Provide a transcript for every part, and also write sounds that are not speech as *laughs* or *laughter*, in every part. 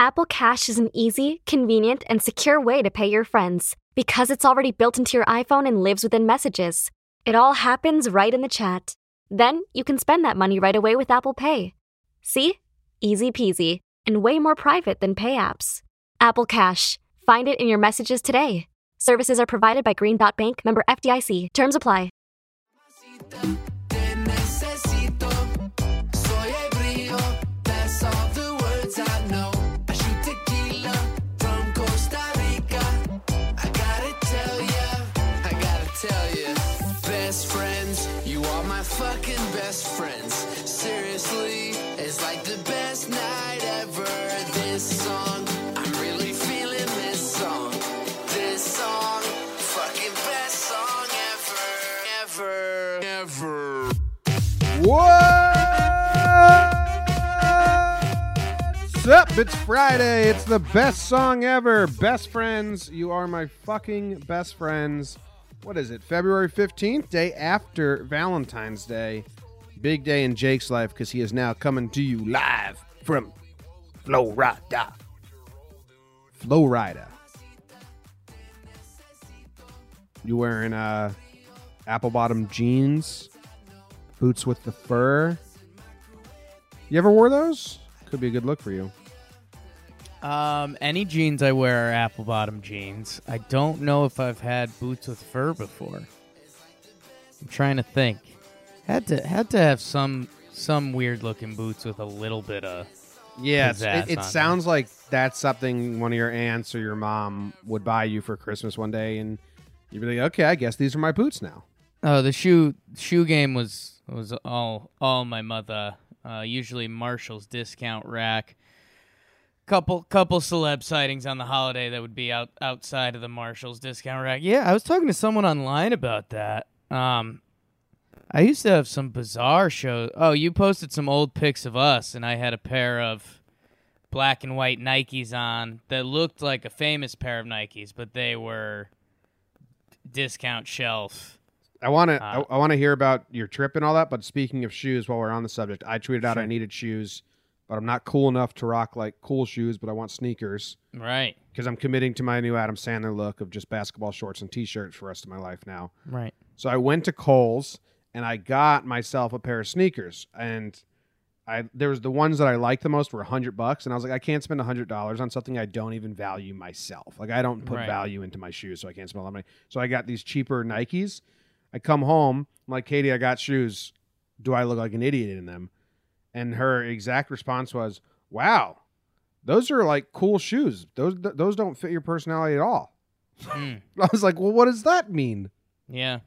Apple Cash is an easy, convenient, and secure way to pay your friends because it's already built into your iPhone and lives within messages. It all happens right in the chat. Then you can spend that money right away with Apple Pay. See? Easy peasy, and way more private than pay apps. Apple Cash. Find it in your messages today. Services are provided by Green Dot Bank, member FDIC. Terms apply. What's up? It's Friday. It's the best song ever. Best friends. You are my fucking best friends. What is it? February 15th, day after Valentine's Day. Big day in Jake's life because he is now coming to you live from Florida. Florida. You wearing uh apple bottom jeans, boots with the fur. You ever wore those? Could be a good look for you. Um, any jeans I wear are apple bottom jeans. I don't know if I've had boots with fur before. I'm trying to think. Had to had to have some some weird looking boots with a little bit of Yeah, it, it sounds like that's something one of your aunts or your mom would buy you for Christmas one day, and you'd be like, "Okay, I guess these are my boots now." Oh, the shoe shoe game was was all all my mother. Uh, usually Marshall's discount rack. Couple couple celeb sightings on the holiday that would be out outside of the Marshall's discount rack. Yeah, I was talking to someone online about that. Um, I used to have some bizarre shows. Oh, you posted some old pics of us, and I had a pair of black and white Nikes on that looked like a famous pair of Nikes, but they were discount shelf. I want to Uh, I, I want to hear about your trip and all that. But speaking of shoes, while we're on the subject, I tweeted out Sure. I needed shoes, but I'm not cool enough to rock like cool shoes. But I want sneakers Right, because I'm committing to my new Adam Sandler look of just basketball shorts and t-shirts for the rest of my life now. right. So I went to Kohl's and I got myself a pair of sneakers. And I there was the ones that I liked the most were hundred bucks, and I was like, I can't spend hundred dollars on something I don't even value myself. Like I don't put Right. value into my shoes, so I can't spend a lot of money. So I got these cheaper Nikes. I come home, I'm like, Katie, I got shoes. Do I look like an idiot in them? And her exact response was, Wow, those are like cool shoes. Those those don't fit your personality at all. Mm, *laughs* I was like, Well, what does that mean? yeah.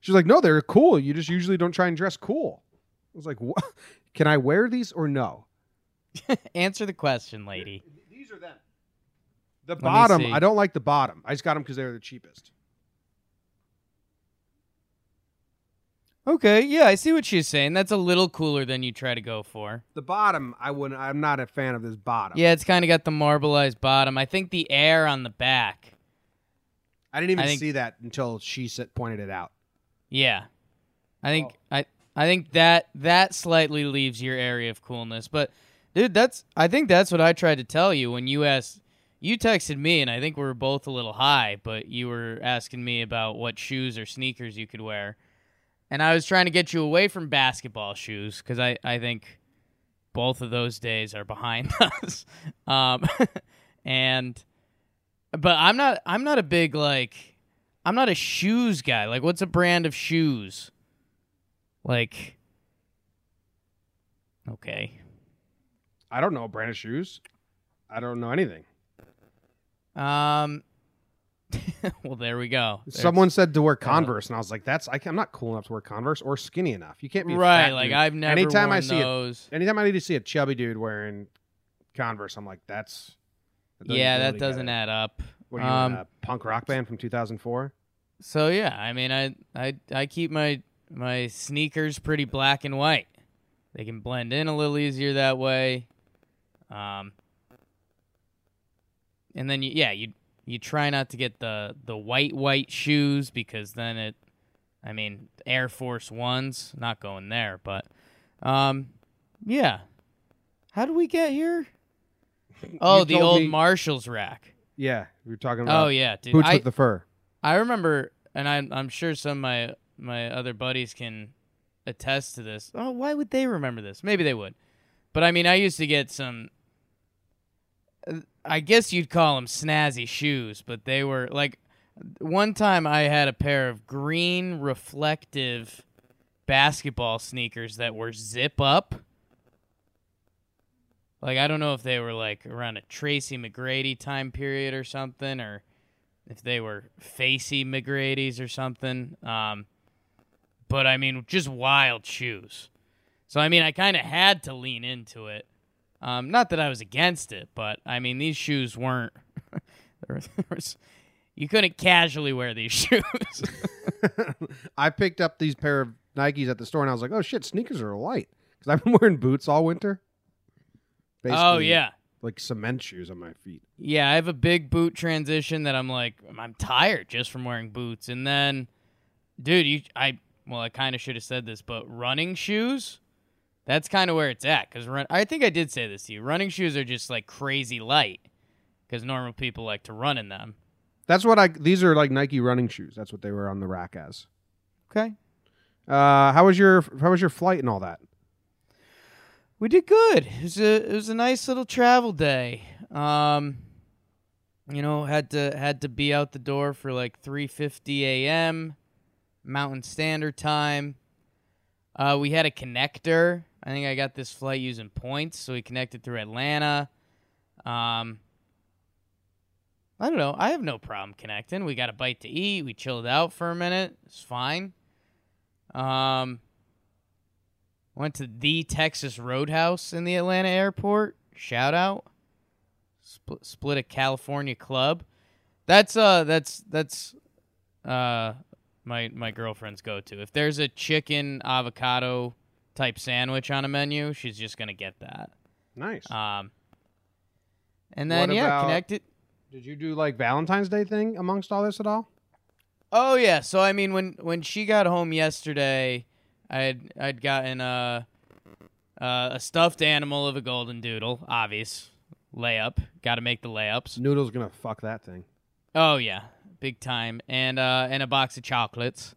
She's like, no, they're cool. You just usually don't try and dress cool. I was like, what? *laughs* Can I wear these or no? *laughs* Answer the question, lady. These are them. The me bottom. I don't like the bottom. I just got them because they were the cheapest. Okay, yeah, I see what she's saying. That's a little cooler than you try to go for. The bottom, I wouldn't. I'm not a fan of this bottom. Yeah, it's kind of got the marbleized bottom. I think the air on the back. I didn't even I think- see that until she said, pointed it out. Yeah, I think Oh. I I think that that slightly leaves your area of coolness. But dude, that's I think that's what I tried to tell you when you asked. You texted me, and I think we were both a little high, but you were asking me about what shoes or sneakers you could wear, and I was trying to get you away from basketball shoes because I I think both of those days are behind *laughs* us. Um, *laughs* and but I'm not I'm not a big like I'm not a shoes guy. Like what's a brand of shoes? Like Okay. I don't know a brand of shoes. I don't know anything. Um *laughs* well there we go. There's- Someone said to wear Converse, and I was like, "That's I I'm not cool enough to wear Converse or skinny enough. You can't be right, like dude. I've never Anytime worn I see those. anytime I need to see a chubby dude wearing Converse, I'm like, that's that yeah, that doesn't add up. What are you um, in a punk rock band from 2004? So yeah, I mean, I I I keep my my sneakers pretty black and white. They can blend in a little easier that way. Um, and then you, yeah, you you try not to get the the white white shoes because then it, I mean, Air Force Ones, not going there, but, um, yeah. How do we get here? *laughs* Oh, the old me- Marshalls rack. Yeah, we were talking about Oh yeah, dude. boots I, with the fur. I remember, and I'm I'm sure some of my my other buddies can attest to this. Oh, why would they remember this? Maybe they would, but I mean, I used to get some. I guess you'd call them snazzy shoes, but they were like. One time, I had a pair of green reflective basketball sneakers that were zip up. Like I don't know if they were like around a Tracy McGrady time period or something, or if they were Facey McGrady's or something. Um, but I mean, just wild shoes. So I mean, I kind of had to lean into it. Um, not that I was against it, but I mean, these shoes weren't. *laughs* there was, there was, you couldn't casually wear these *laughs* shoes. *laughs* I picked up these pair of Nikes at the store and I was like, oh shit, sneakers are light because I've been wearing boots all winter. oh Basically, yeah, like cement shoes on my feet. Yeah, I have a big boot transition that I'm like I'm tired just from wearing boots. And then dude, you I well, I kind of should have said this, but running shoes that's kind of where it's at cuz run I think I did say this to you. Running shoes are just like crazy light cuz normal people like to run in them. That's what I. These are like Nike running shoes. That's what they were on the rack as. Okay. Uh, how was your How was your flight and all that? We did good. It was a it was a nice little travel day. Um, you know, had to had to be out the door for like 3:50 a.m. Mountain Standard Time. Uh, we had a connector. I think I got this flight using points, so we connected through Atlanta. Um, I don't know. I have no problem connecting. We got a bite to eat. We chilled out for a minute. It's fine. Um, went to the Texas Roadhouse in the Atlanta airport. Shout out. Split, split a California club. That's uh that's that's uh my my girlfriend's go to. If there's a chicken avocado type sandwich on a menu, she's just gonna get that. Nice. Um, and then What yeah, about- connected. Did you do like Valentine's Day thing amongst all this at all? Oh yeah. So I mean, when when she got home yesterday, I'd I'd gotten a uh, a stuffed animal of a golden doodle. Obvious layup. Got to make the layups. Noodle's gonna fuck that thing. Oh yeah, big time. And uh, and a box of chocolates.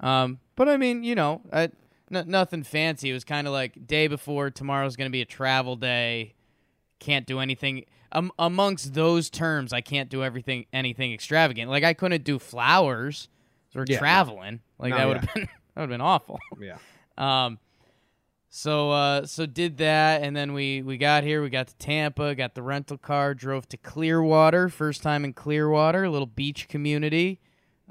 Um, but I mean, you know, I, n- nothing fancy. It was kind of like day before. Tomorrow's gonna be a travel day. Can't do anything. Um, amongst those terms, I can't do everything anything extravagant. Like I couldn't do flowers. We're Yeah, traveling. Like No, that would yeah. have been *laughs* that would have been awful. Yeah. *laughs* Um, so uh, so did that, and then we we got here. We got to Tampa, got the rental car, drove to Clearwater. First time in Clearwater, a little beach community.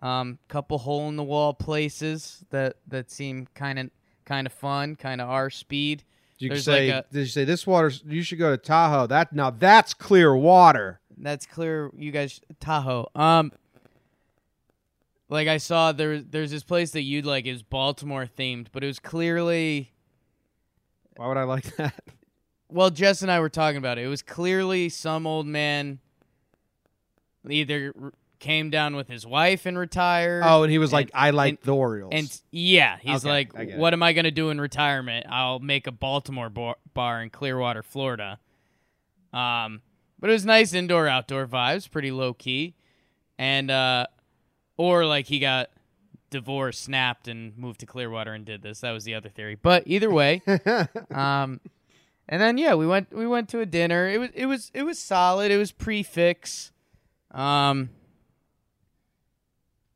Um, couple hole in the wall places that that seem kind of kind of fun, kind of our speed. Did you There's say? like a- did you say this water? You should go to Tahoe. That now that's clear water. That's clear. You guys, Tahoe. Um, like I saw there, there's this place that you'd like is Baltimore themed, but it was clearly Why would I like *laughs* that? Well, Jess and I were talking about it. It was clearly some old man either came down with his wife and retired. Oh, and he was like, "I like and- the Orioles." And yeah, he's Okay, like, I get it. "What am I going to do in retirement? I'll make a Baltimore bar, bar in Clearwater, Florida." Um, but it was nice indoor outdoor vibes, pretty low key, and uh, or like he got divorced, snapped, and moved to Clearwater and did this. That was the other theory. But either way, *laughs* um, and then yeah, we went we went to a dinner. It was it was it was solid. It was prefix. Um,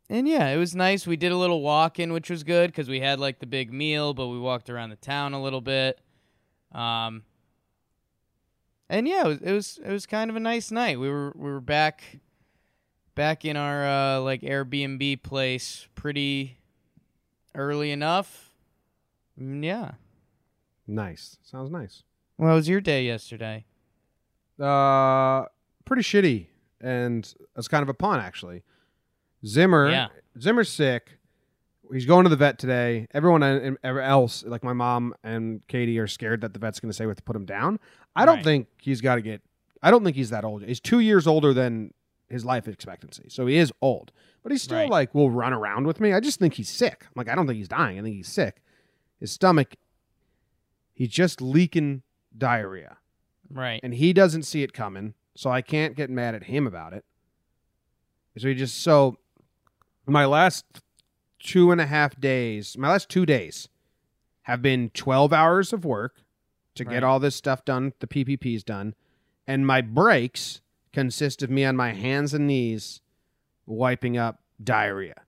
and yeah, it was nice. We did a little walking, which was good because we had like the big meal, but we walked around the town a little bit. Um, and yeah, it was, it was it was kind of a nice night. We were we were back back in our uh, like Airbnb place pretty early enough. Mm, yeah. nice. Sounds nice. Well, was your day yesterday? Uh, pretty shitty, and it's kind of a pun actually. Zimmer, Yeah. Zimmer's sick. He's going to the vet today. Everyone else, like my mom and Katie, are scared that the vet's going to say we have to put him down. I don't Right. think he's got to get. I don't think he's that old. He's two years older than his life expectancy, so he is old. But he's still Right. like will run around with me. I just think he's sick. Like I don't think he's dying. I think he's sick. His stomach. He's just leaking diarrhea. Right. and he doesn't see it coming, so I can't get mad at him about it. So he just so my last two and a half days, my last two days have been twelve hours of work to Right. get all this stuff done, the PPPs done, and my breaks consist of me on my hands and knees wiping up diarrhea.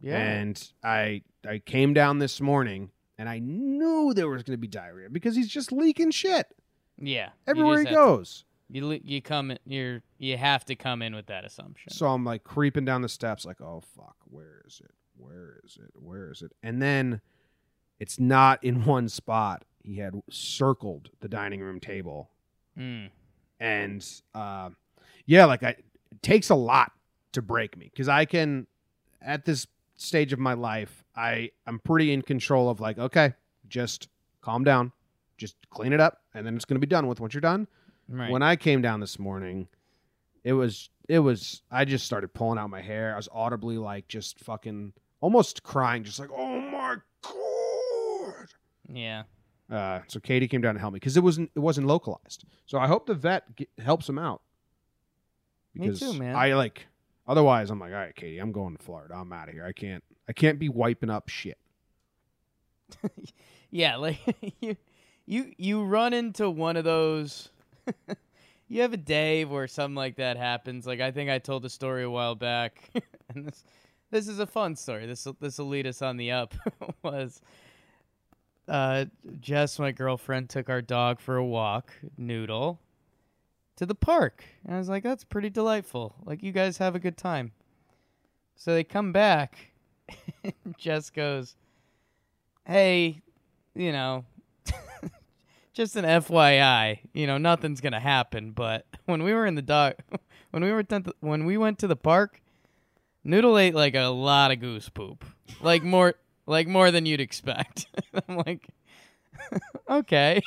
Yeah. And I I came down this morning and I knew there was going to be diarrhea because he's just leaking shit yeah. Everywhere he goes. You you come in, you're you have to come in with that assumption. So I'm like creeping down the steps, like, oh fuck, where is it? Where is it? Where is it? And then it's not in *laughs* one spot. He had circled the dining room table, Mm. and uh, yeah, like I, it takes a lot to break me because I can, at this stage of my life, I I'm pretty in control of like, okay, just calm down, just clean it up, and then it's gonna be done with. Once you're done, Right. when I came down this morning, it was it was I just started pulling out my hair. I was audibly like just fucking almost crying, just like oh my god. yeah. Uh, so Katie came down to help me because it wasn't it wasn't localized. So I hope the vet helps him out. Me Because too, man. I like otherwise I'm like all right, Katie, I'm going to Florida. I'm out of here. I can't I can't be wiping up shit. *laughs* Yeah, like *laughs* you you you run into one of those *laughs* you have a day where something like that happens. Like I think I told the story a while back *laughs* and this this is a fun story. This this will lead us on the up *laughs* was uh Jess, my girlfriend, took our dog for a walk, Noodle, to the park. And I was like, that's pretty delightful. Like you guys have a good time. So they come back Jess goes, Hey, you know, just an FYI, you know, nothing's gonna happen. But *laughs* when we were in the dog, *laughs* when we were tent- when we went to the park, Noodle ate like a lot of goose poop, like more, *laughs* like more than you'd expect. I'm like, okay,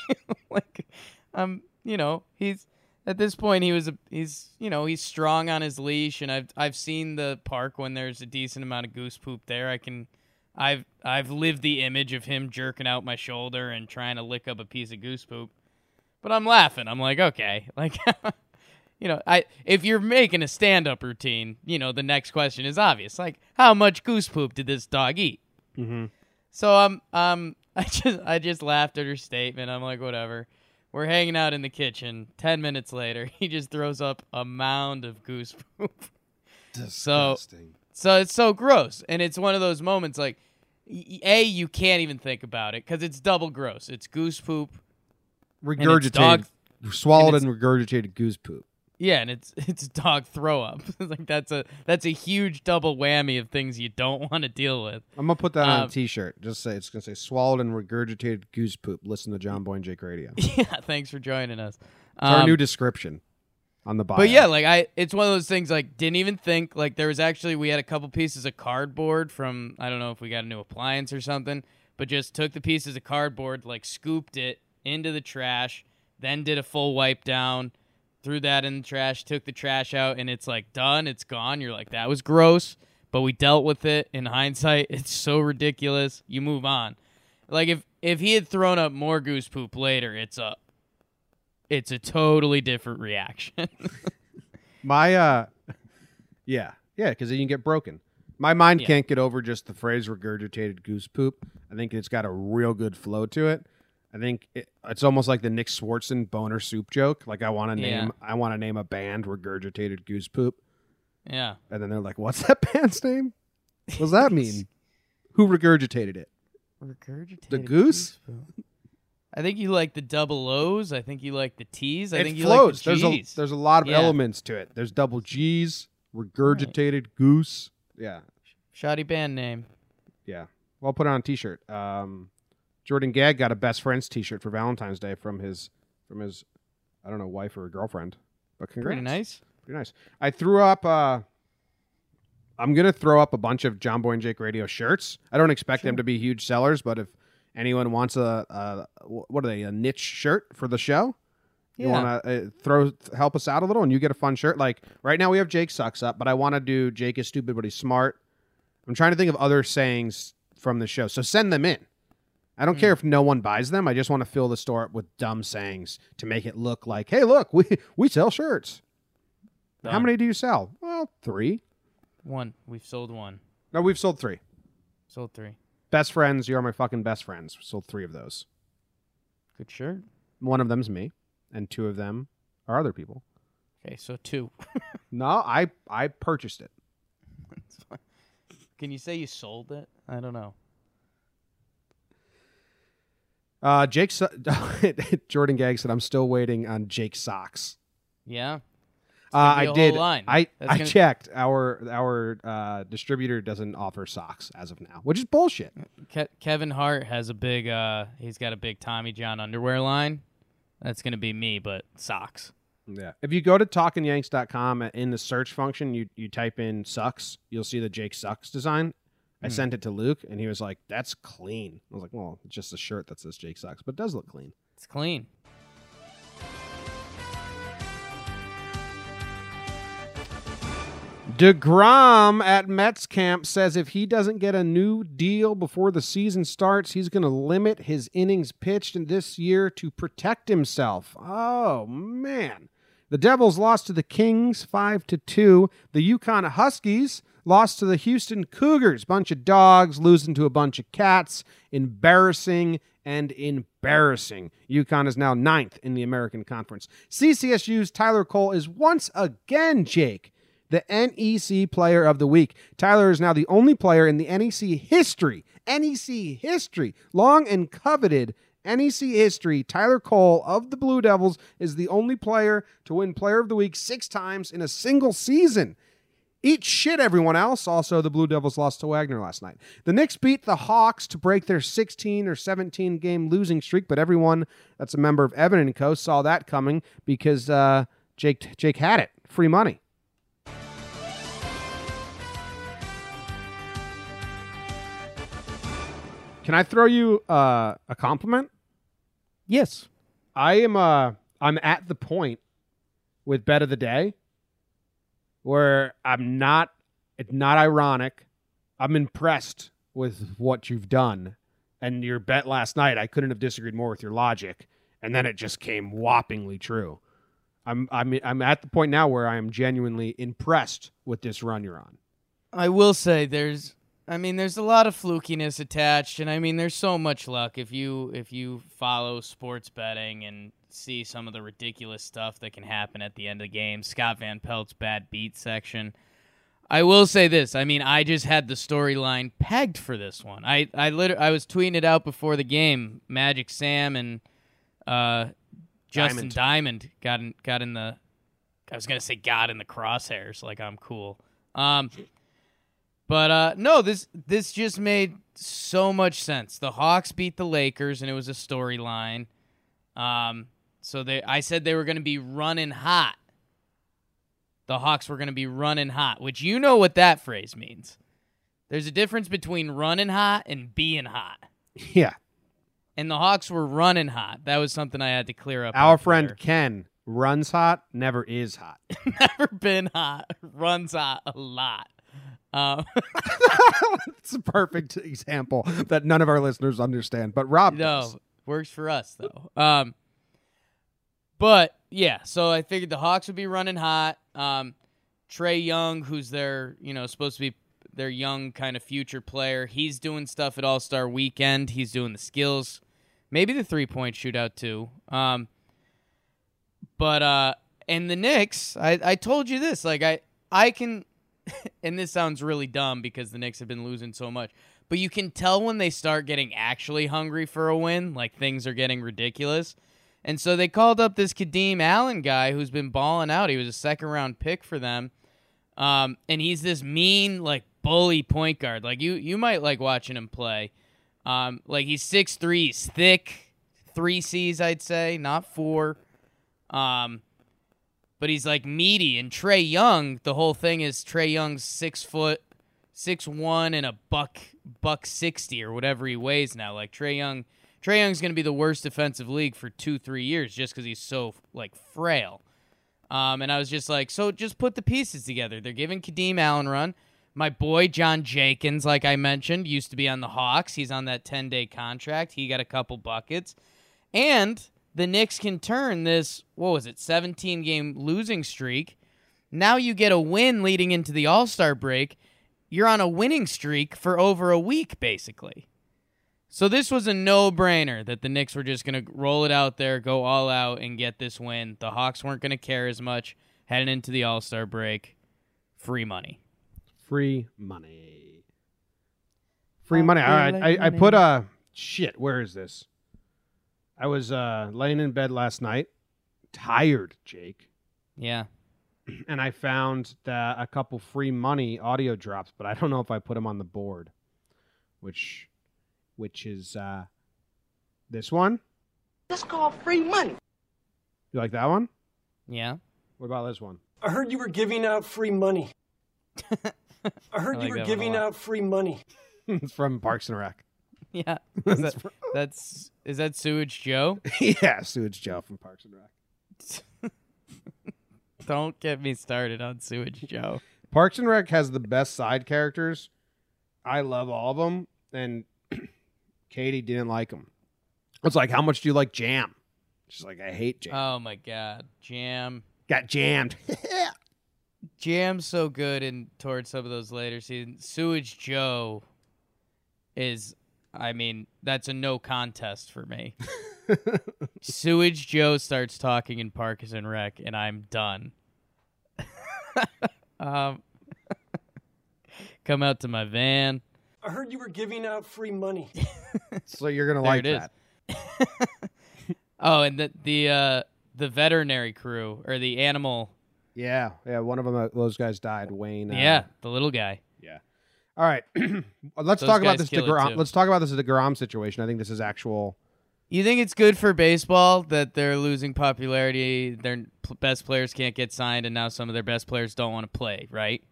like, um, you know, he's at this point he was a, he's you know he's strong on his leash, and I've I've seen the park when there's a decent amount of goose poop there. I can I've I've lived the image of him jerking out my shoulder and trying to lick up a piece of goose poop. But I'm laughing. I'm like, okay, *laughs* like you know, I if you're making a stand-up routine, you know, the next question is obvious. Like, how much goose poop did this dog eat? Mm-hmm. So um um *laughs* I just I just laughed at her statement. I'm like, whatever. We're hanging out in the kitchen. Ten minutes later, *laughs* he just throws up a mound of goose poop. So- So it's so gross, and it's one of those moments like, a you can't even think about it because it's double gross. It's goose poop, regurgitated, dog- swallowed and and, regurgitated goose poop. yeah, and it's *laughs* it's dog throw up. *laughs* like that's a that's a huge double whammy of things you don't *laughs* want to deal with. I'm gonna put that on Um, a T-shirt. Just say it's gonna say swallowed and regurgitated goose poop. Listen to John Boy and Jake Radio. Yeah, thanks for joining us. our Um, new description on the bio. But yeah, like I, it's one of those things. Like, didn't even think. Like, there was actually we had a couple pieces of cardboard from I don't know if we got a new appliance or something, but just took the pieces of cardboard, like scooped it into the trash, then did a full wipe down, threw that in the trash, took the trash out, and it's like done. It's gone. You're like that was gross, but we dealt with it. In hindsight, *laughs* it's so ridiculous. You move on. Like if if he had thrown up more goose poop later, it's a it's a totally different reaction. *laughs* my uh, yeah, yeah, because then you get broken. My mind Yeah. can't get over just the phrase regurgitated goose poop. I think it's got a real good flow to it. I think it, it's almost like the Nick Swardson boner soup joke. Like I want to Yeah. name, I want to name a band regurgitated goose poop, yeah. and then they're like, "What's that *laughs* band's name? What does that *laughs* mean? Who regurgitated it? Regurgitated The goose? poop. I think you like the double O's. I think you like the T's. I it think you flows. like the there's a there's a lot of Yeah. elements to it. There's double G's, regurgitated goose. Yeah, Shoddy band name. yeah. Well, I'll put it on a T-shirt. Um, Jordan Gag got a best friends T-shirt for Valentine's Day from his from his I don't know wife or girlfriend, but congrats. Pretty nice. Pretty nice. I threw up. Uh, I'm gonna throw up a bunch of John Boy and Jake Radio shirts. I don't expect them to be huge sellers, but if anyone wants a, a what are they a niche shirt for the show, you Yeah. want to uh, throw help us out a little, and you get a fun shirt. Like right now, we have Jake sucks up, but I want to do Jake is stupid, but he's smart. I'm trying to think of other sayings from the show, so send them in. I don't care if no one buys them. I just want to fill the store up with dumb sayings to make it look like, hey, look, we we sell shirts. How many do you sell? Well, three. One. We've sold one. No, we've sold three. Sold three. Best friends, you're my fucking best friends. Sold three of those. Good shirt. One of them's me, and two of them are other people. Okay, so two. *laughs* No, I I purchased it. Can you say you sold it? I don't know. Uh, Jake so- *laughs* Jordan Gag said, "I'm still waiting on Jake socks." Yeah. Uh, I did. line. I That's I gonna- *laughs* checked. Our our uh, distributor doesn't offer socks as of now, which is bullshit. Ke- Kevin Hart has a big. uh He's got a big Tommy John underwear line. That's gonna be me, but socks. Yeah. If you go to talkingyanks.com uh, in the search function, you you type in sucks, you'll see the Jake sucks design. I Hmm. sent it to Luke, and he was like, "That's clean." I was like, "Well, it's just a shirt that says Jake sucks, but it does look clean." It's clean. DeGrom at Mets camp says if he doesn't get a new deal before the season starts, he's going to limit his innings pitched in this year to protect himself. Oh man. The Devils lost to the Kings 5 to 2. The UConn Huskies lost to the Houston Cougars. Bunch of dogs losing to a bunch of cats. Embarrassing and embarrassing. UConn is now ninth in the American Conference. CCSU's Tyler Cole is once again, Jake, the NEC Player of the Week. Tyler is now the only player in the NEC history, NEC history, long and coveted NEC history. Tyler Cole of the Blue Devils is the only player to win Player of the Week six times in a single season. Eat shit, everyone else. Also, the Blue Devils lost to Wagner last night. The Knicks beat the Hawks to break their 16 or 17 game losing streak, but everyone that's a member of Evan and Co. saw that coming because uh, Jake Jake had it. Free money. Can I throw you uh, a compliment? Yes. I am uh I'm at the point with bet of the day where I'm not it's not ironic. I'm impressed with what you've done. And your bet last night, I couldn't have disagreed more with your logic. And then it just came whoppingly true. I'm I'm I'm at the point now where I am genuinely impressed with this run you're on. I will say there's I mean there's a lot of flukiness attached and I mean there's so much luck if you if you follow sports betting and see some of the ridiculous stuff that can happen at the end of the game. Scott Van Pelt's bad beat section. I will say this. I mean, I just had the storyline pegged for this one. I I liter- I was tweeting it out before the game. Magic Sam and uh, Justin Diamond. Diamond got in got in the. I was gonna say got in the crosshairs, like I'm cool. Um, but uh, no, this this just made so much sense. The Hawks beat the Lakers, and it was a storyline. Um, so they, I said they were going to be running hot. The Hawks were going to be running hot, which you know what that phrase means. There's a difference between running hot and being hot. *laughs* Yeah. And the Hawks were running hot. That was something I had to clear up. Our friend air. Ken runs hot, never is hot. *laughs* never been hot, runs hot a lot. Um, *laughs* it's a perfect example that none of our listeners understand, but Rob does. no, works for us though. Um, but yeah, so I figured the Hawks would be running hot. Um, Trae Young, who's their you know supposed to be their young kind of future player, he's doing stuff at All Star Weekend. He's doing the skills, maybe the three point shootout too. Um, but uh, and the Knicks, I I told you this, like I I can, *laughs* and this sounds really dumb because the Knicks have been losing so much. But you can tell when they start getting actually hungry for a win, like things are getting ridiculous. And so they called up this Kadeem Allen guy who's been balling out. He was a second round pick for them. Um, and he's this mean, like bully point guard. Like you you might like watching him play. Um, like he's six three, he's thick, three C's I'd say, not four. Um, but he's like meaty. And Trae Young, the whole thing is Trae Young's six foot, six one, and a buck buck sixty or whatever he weighs now. Like Trae Young, Trae Young's gonna be the worst defensive league for two three years just because he's so like frail. Um, and I was just like, so just put the pieces together. They're giving Kadeem Allen run. My boy John Jenkins, like I mentioned, used to be on the Hawks. He's on that 10 day contract. He got a couple buckets. And the Knicks can turn this, what was it, 17 game losing streak. Now you get a win leading into the All Star break. You're on a winning streak for over a week, basically. So this was a no-brainer that the Knicks were just going to roll it out there, go all out, and get this win. The Hawks weren't going to care as much heading into the All Star break. Free money. Free money. Free money. All feel right. like I, I put a shit. Where is this? I was uh, laying in bed last night, tired, Jake, Yeah. *clears throat* and I found that a couple free money audio drops, but I don't know if I put them on the board. Which, which is uh, this one. That's called free money. You like that one? Yeah. What about this one? I heard you were giving out free money. *laughs* I heard I like you were that one a giving out free money. *laughs* it's from Parks and Rec. *laughs* Yeah. *laughs* Is that, that's is that Sewage Joe? *laughs* yeah, Sewage Joe from Parks and Rec. Don't get me started on Sewage Joe. Parks and Rec has the best side characters. I love all of them, and *clears throat* Katie didn't like them. It's like, how much do you like jam? She's like, I hate jam. Oh my god. Jam. Got jammed. Jam's so good in towards some of those later seasons. Sewage Joe is I mean, that's a no contest for me. *laughs* Sewage Joe starts talking in Parks and Rec and I'm done. *laughs* um come out to my van. I heard you were giving out free money. *laughs* so you're gonna like it is. that. Oh, and the the uh the veterinary crew or the animal Yeah, yeah. One of them, uh, those guys died. Wayne. uh, yeah, the little guy. All right, *clears throat* let's Those talk about this kill it, Degrom. too. Let's talk about this Degrom situation. I think this is actual. You think it's good for baseball that they're losing popularity? Their p- best players can't get signed, and now some of their best players don't want to play, right?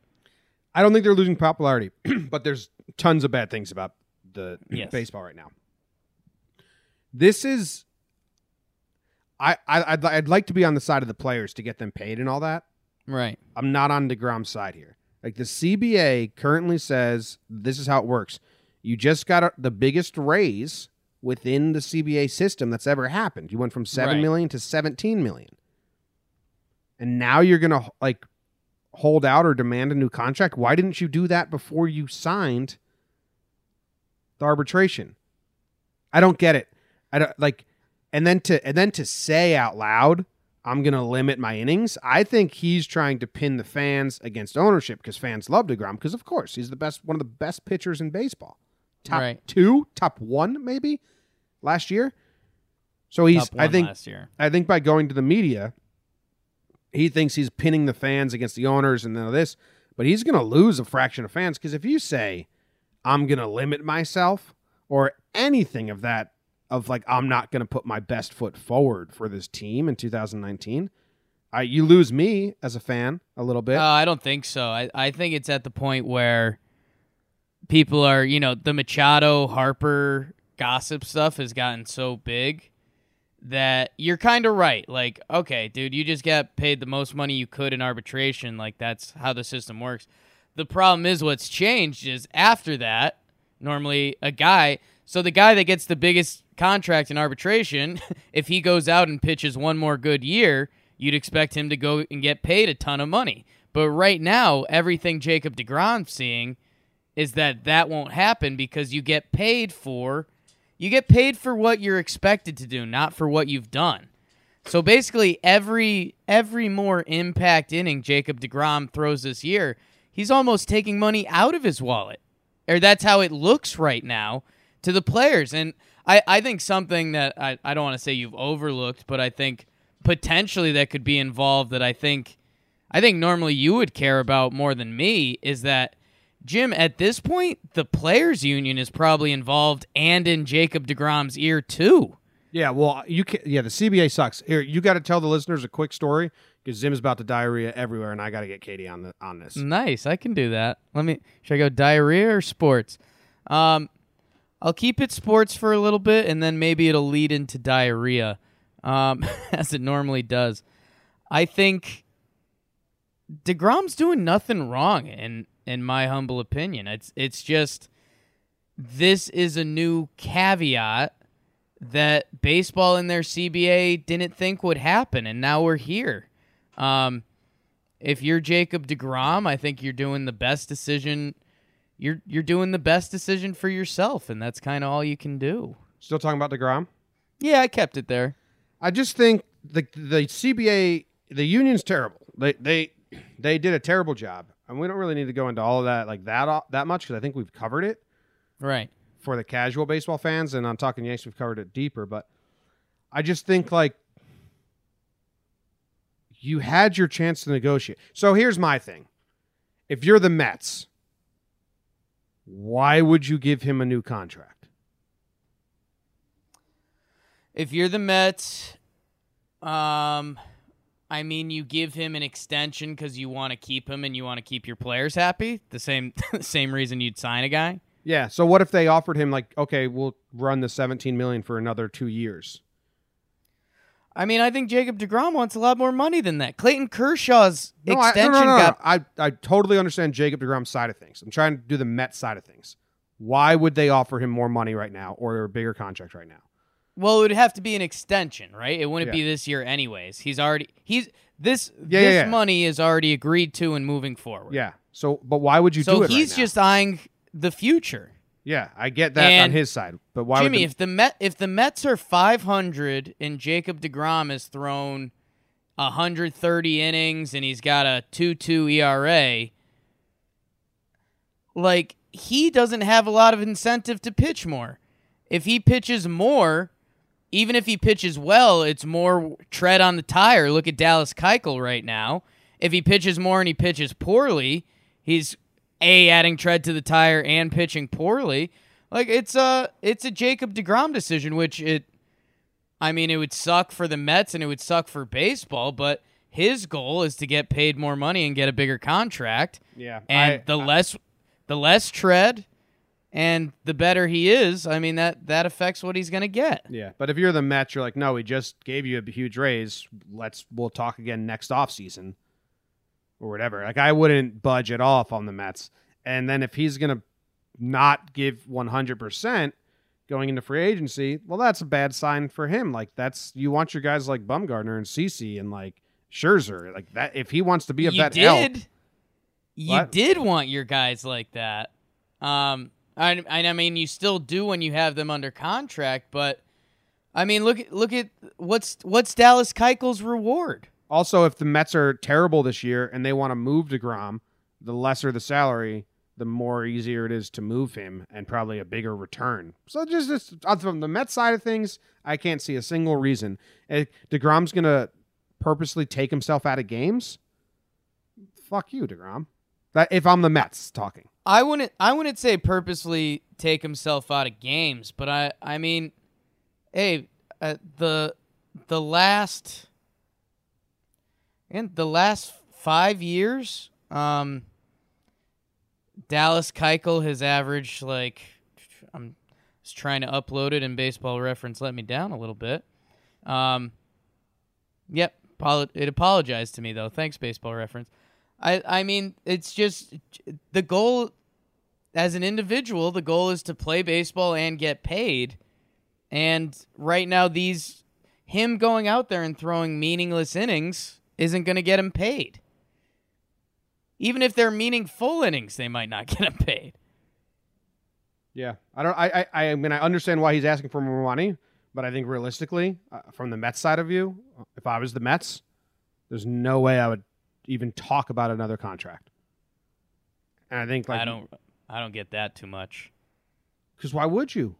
I don't think they're losing popularity, *clears throat* but there's tons of bad things about the Yes. baseball right now. This is, I, I I'd, I'd like to be on the side of the players to get them paid and all that. Right. I'm not on Degrom's side here. Like the CBA currently says, this is how it works. You just got a, the biggest raise within the CBA system that's ever happened. You went from seven Right. million to 17 million. And now you're going to like hold out or demand a new contract. Why didn't you do that before you signed the arbitration? I don't get it. I don't like and then to and then to say out loud, I'm going to limit my innings. I think he's trying to pin the fans against ownership because fans love DeGrom because of course he's the best one of the best pitchers in baseball. Top Right. 2, top 1 maybe last year. So he's I think last year. I think by going to the media, he thinks he's pinning the fans against the owners and all this, but he's going to lose a fraction of fans because if you say, I'm going to limit myself or anything of that, of like, I'm not going to put my best foot forward for this team in 2019, I, you lose me as a fan a little bit. Uh, I don't think so. I, I think it's at the point where people are, you know, the Machado Harper gossip stuff has gotten so big that you're kind of right. Like, okay, dude, you just got paid the most money you could in arbitration. Like, that's how the system works. The problem is what's changed is after that, normally a guy, so the guy that gets the biggest contract in arbitration, *laughs* if he goes out and pitches one more good year, you'd expect him to go and get paid a ton of money. But right now, everything Jacob DeGrom's seeing is that that won't happen because you get paid for you get paid for what you're expected to do, not for what you've done. So basically every every more impact inning Jacob DeGrom throws this year, he's almost taking money out of his wallet. Or that's how it looks right now to the players. And I, I think something that I, I don't want to say you've overlooked, but I think potentially that could be involved that I think I think normally you would care about more than me is that Jim, at this point, the players' union is probably involved and in Jacob DeGrom's ear too. yeah, well, you can Yeah, the CBA sucks. Here, you got to tell the listeners a quick story because Zim's about to diarrhea everywhere, and I got to get Katie on the on this. Nice, I can do that. Let me. Should I go diarrhea or sports? Um, I'll keep it sports for a little bit, and then maybe it'll lead into diarrhea, um, *laughs* as it normally does. I think Degrom's doing nothing wrong in in my humble opinion. It's it's just this is a new caveat that baseball in their CBA didn't think would happen, and now we're here. Um, if you're Jacob Degrom, I think you're doing the best decision. You're you're doing the best decision for yourself, and that's kind of all you can do. Still talking about Degrom. Yeah, I kept it there. I just think the the CBA the union's terrible. They they they did a terrible job, and we don't really need to go into all of that like that that much because I think we've covered it Right. for the casual baseball fans, and I'm talking Yanks. We've covered it deeper, but I just think like you had your chance to negotiate. So here's my thing: if you're the Mets, why would you give him a new contract? If you're the Mets, um, I mean, you give him an extension because you want to keep him and you want to keep your players happy. The same, *laughs* same reason you'd sign a guy. Yeah. So what if they offered him like, okay, we'll run the 17 million for another two years? I mean, I think Jacob Degrom wants a lot more money than that. Clayton Kershaw's No, I, extension no, no, no, no. got I I totally understand Jacob Degrom's side of things. I'm trying to do the Met side of things. Why would they offer him more money right now or a bigger contract right now? well. It would have to be an extension, right? It wouldn't Yeah. be this year, anyways. He's already he's this Yeah, this yeah. money is already agreed to and moving forward. Yeah. So, but why would you So do it? he's right just eyeing the future. Yeah, I get that on his side, but why Jimmy, would if the Met if the Mets are 500 and Jacob DeGrom has thrown 130 innings and he's got a 2-2 ERA, like he doesn't have a lot of incentive to pitch more. If he pitches more, even if he pitches well, it's more tread on the tire. Look at Dallas Keuchel right now. If he pitches more and he pitches poorly, he's a adding tread to the tire and pitching poorly. Like it's a it's a Jacob Degrom decision, which it. I mean, it would suck for the Mets and it would suck for baseball, but his goal is to get paid more money and get a bigger contract. Yeah, and I- the I- less the less tread and the better he is, I mean that that affects what he's going to get. yeah, but if you're the Mets, you're like, no, we just gave you a huge raise. Let's we'll talk again next offseason or whatever. Like I wouldn't budge at all I'm the Mets. And then if he's gonna not give 100 percent going into free agency, well, that's a bad sign for him. Like that's you want your guys like Bumgarner and CC and like Scherzer, like that. If he wants to be of you that did. help, You What? did want your guys like that. Um, I, I mean, you still do when you have them under contract, but I mean, look at look at what's what's Dallas Keuchel's reward. Also, if the Mets are terrible this year and they want to move DeGrom, the lesser the salary, the more easier it is to move him and probably a bigger return. So just, just uh, from the Mets side of things, I can't see a single reason. Eh, DeGrom's going to purposely take himself out of games. Fuck you, DeGrom. That if I'm the Mets talking. I wouldn't I wouldn't say purposely take himself out of games, but I I mean, hey, uh, the the last and the last five years, um, Dallas Keuchel has averaged like I'm just trying to upload it, and Baseball Reference let me down a little bit. Um, yep, it apologized to me though. Thanks, Baseball Reference. I I mean, it's just the goal as an individual. The goal is to play baseball and get paid. And right now, these him going out there and throwing meaningless innings isn't going to get him paid. Even if they're meaningful innings, they might not *laughs* get him paid. Yeah, I don't. I. I. I mean, I understand why he's asking for more money, but I think realistically, uh, from the Mets side of view, if I was the Mets, there's no way I would even talk about another contract. And I think like I don't. I don't get that too much. because why would you?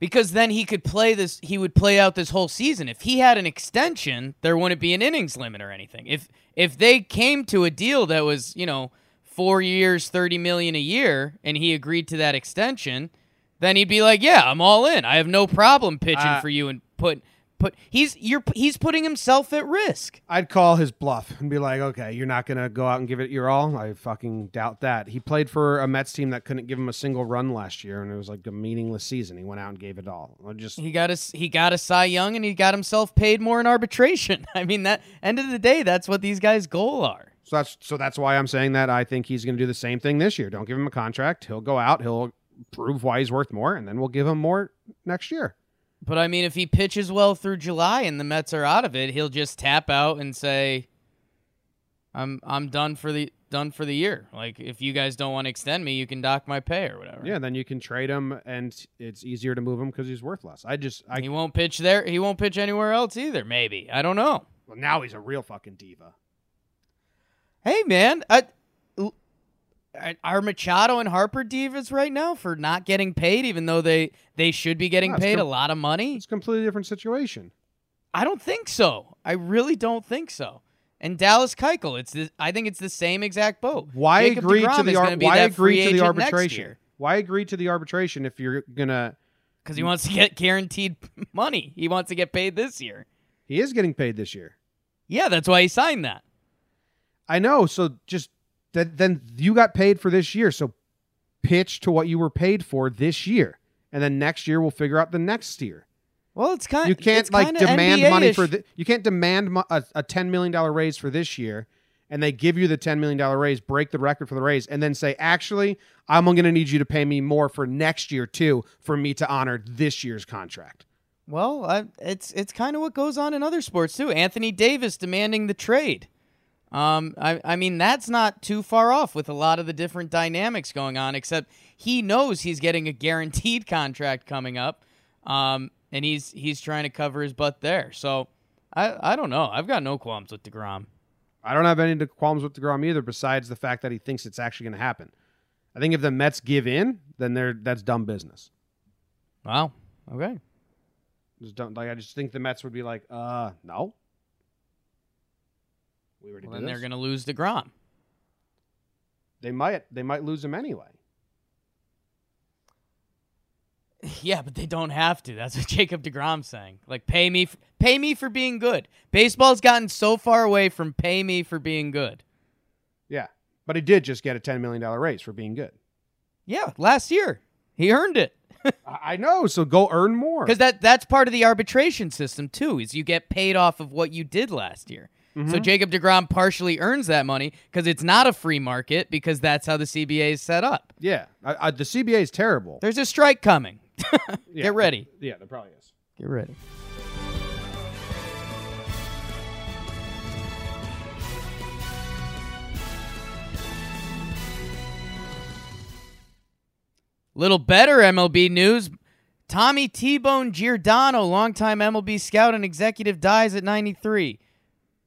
Because then he could play this. He would play out this whole season. If he had an extension, there wouldn't be an innings limit or anything. If if they came to a deal that was you know four years, thirty million a year, and he agreed to that extension, then he'd be like, "Yeah, I'm all in. I have no problem pitching Uh, for you and put put he's you're he's putting himself at risk. I'd call his bluff and be like, okay, you're not going to go out and give it your all. I fucking doubt that. He played for a Mets team that couldn't give him a single run last year, and it was like a meaningless season. He went out and gave it all. I just He got a he got a Cy Young and he got himself paid more in arbitration. *laughs* I mean that end of the day, that's what these guys' goal are. so that's so that's why I'm saying that I think he's going to do the same thing this year. Don't give him a contract. He'll go out. He'll prove why he's worth more, and then we'll give him more next year. But I mean, if he pitches well through July and the Mets are out of it, he'll just tap out and say, "I'm I'm done for the done for the year. Like if you guys don't want to extend me, you can dock my pay or whatever." Yeah, then you can trade him, and it's easier to move him because he's worth less. I just I he won't pitch there. He won't pitch anywhere else either. Maybe I don't know. well, now he's a real fucking diva. Hey man, I, are Machado and Harper divas right now for not getting paid, even though they they should be getting No, paid a lot of money? It's a completely different situation. I don't think so. I really don't think so. And Dallas Keuchel, it's the, I think it's the same exact boat. Why Jacob agree to the ar- why agree to the arbitration? Why agree to the arbitration if you're gonna? because he wants to get guaranteed *laughs* money. He wants to get paid this year. He is getting paid this year. Yeah, that's why he signed that. I know. So just that then you got paid for this year. So pitch to what you were paid for this year, and then next year we'll figure out the next year. Well, it's kind of You can't like demand money NBA-ish. for the, you can't demand mo- a, a ten million dollar raise for this year, and they give you the ten million dollar raise, break the record for the raise, and then say, actually, I'm going to need you to pay me more for next year too for me to honor this year's contract. Well, I, it's it's kind of what goes on in other sports too. Anthony Davis demanding the trade. Um, I I mean that's not too far off with a lot of the different dynamics going on. Except he knows he's getting a guaranteed contract coming up, um, and he's he's trying to cover his butt there. So I I don't know. I've got no qualms with Degrom. I don't have any qualms with Degrom either, besides the fact that he thinks it's actually going to happen. I think if the Mets give in, then they're that's dumb business. Wow. Okay. Just don't like. I just think the Mets would be like, uh, no. We already Well, did then they're gonna lose Degrom. They might. They might lose him anyway. *laughs* Yeah, but they don't have to. That's what *laughs* Jacob Degrom's saying. Like, pay me, f- pay me for being good. Baseball's gotten so far away from pay me for being good. Yeah, but he did just get a ten million dollar raise for being good. Yeah, last year he earned it *laughs* I I know. So go earn more. because that that's part of the arbitration system too. Is you get paid off of what you did last year. Mm-hmm. So Jacob Degrom partially earns that money because it's not a free market because that's how the CBA is set up. yeah, I, I, the CBA is terrible. There's a strike coming. *laughs* Yeah, Get ready. Yeah, there probably is. Get ready. Little better MLB news. Tommy T-Bone Giordano, longtime MLB scout and executive, dies at 93.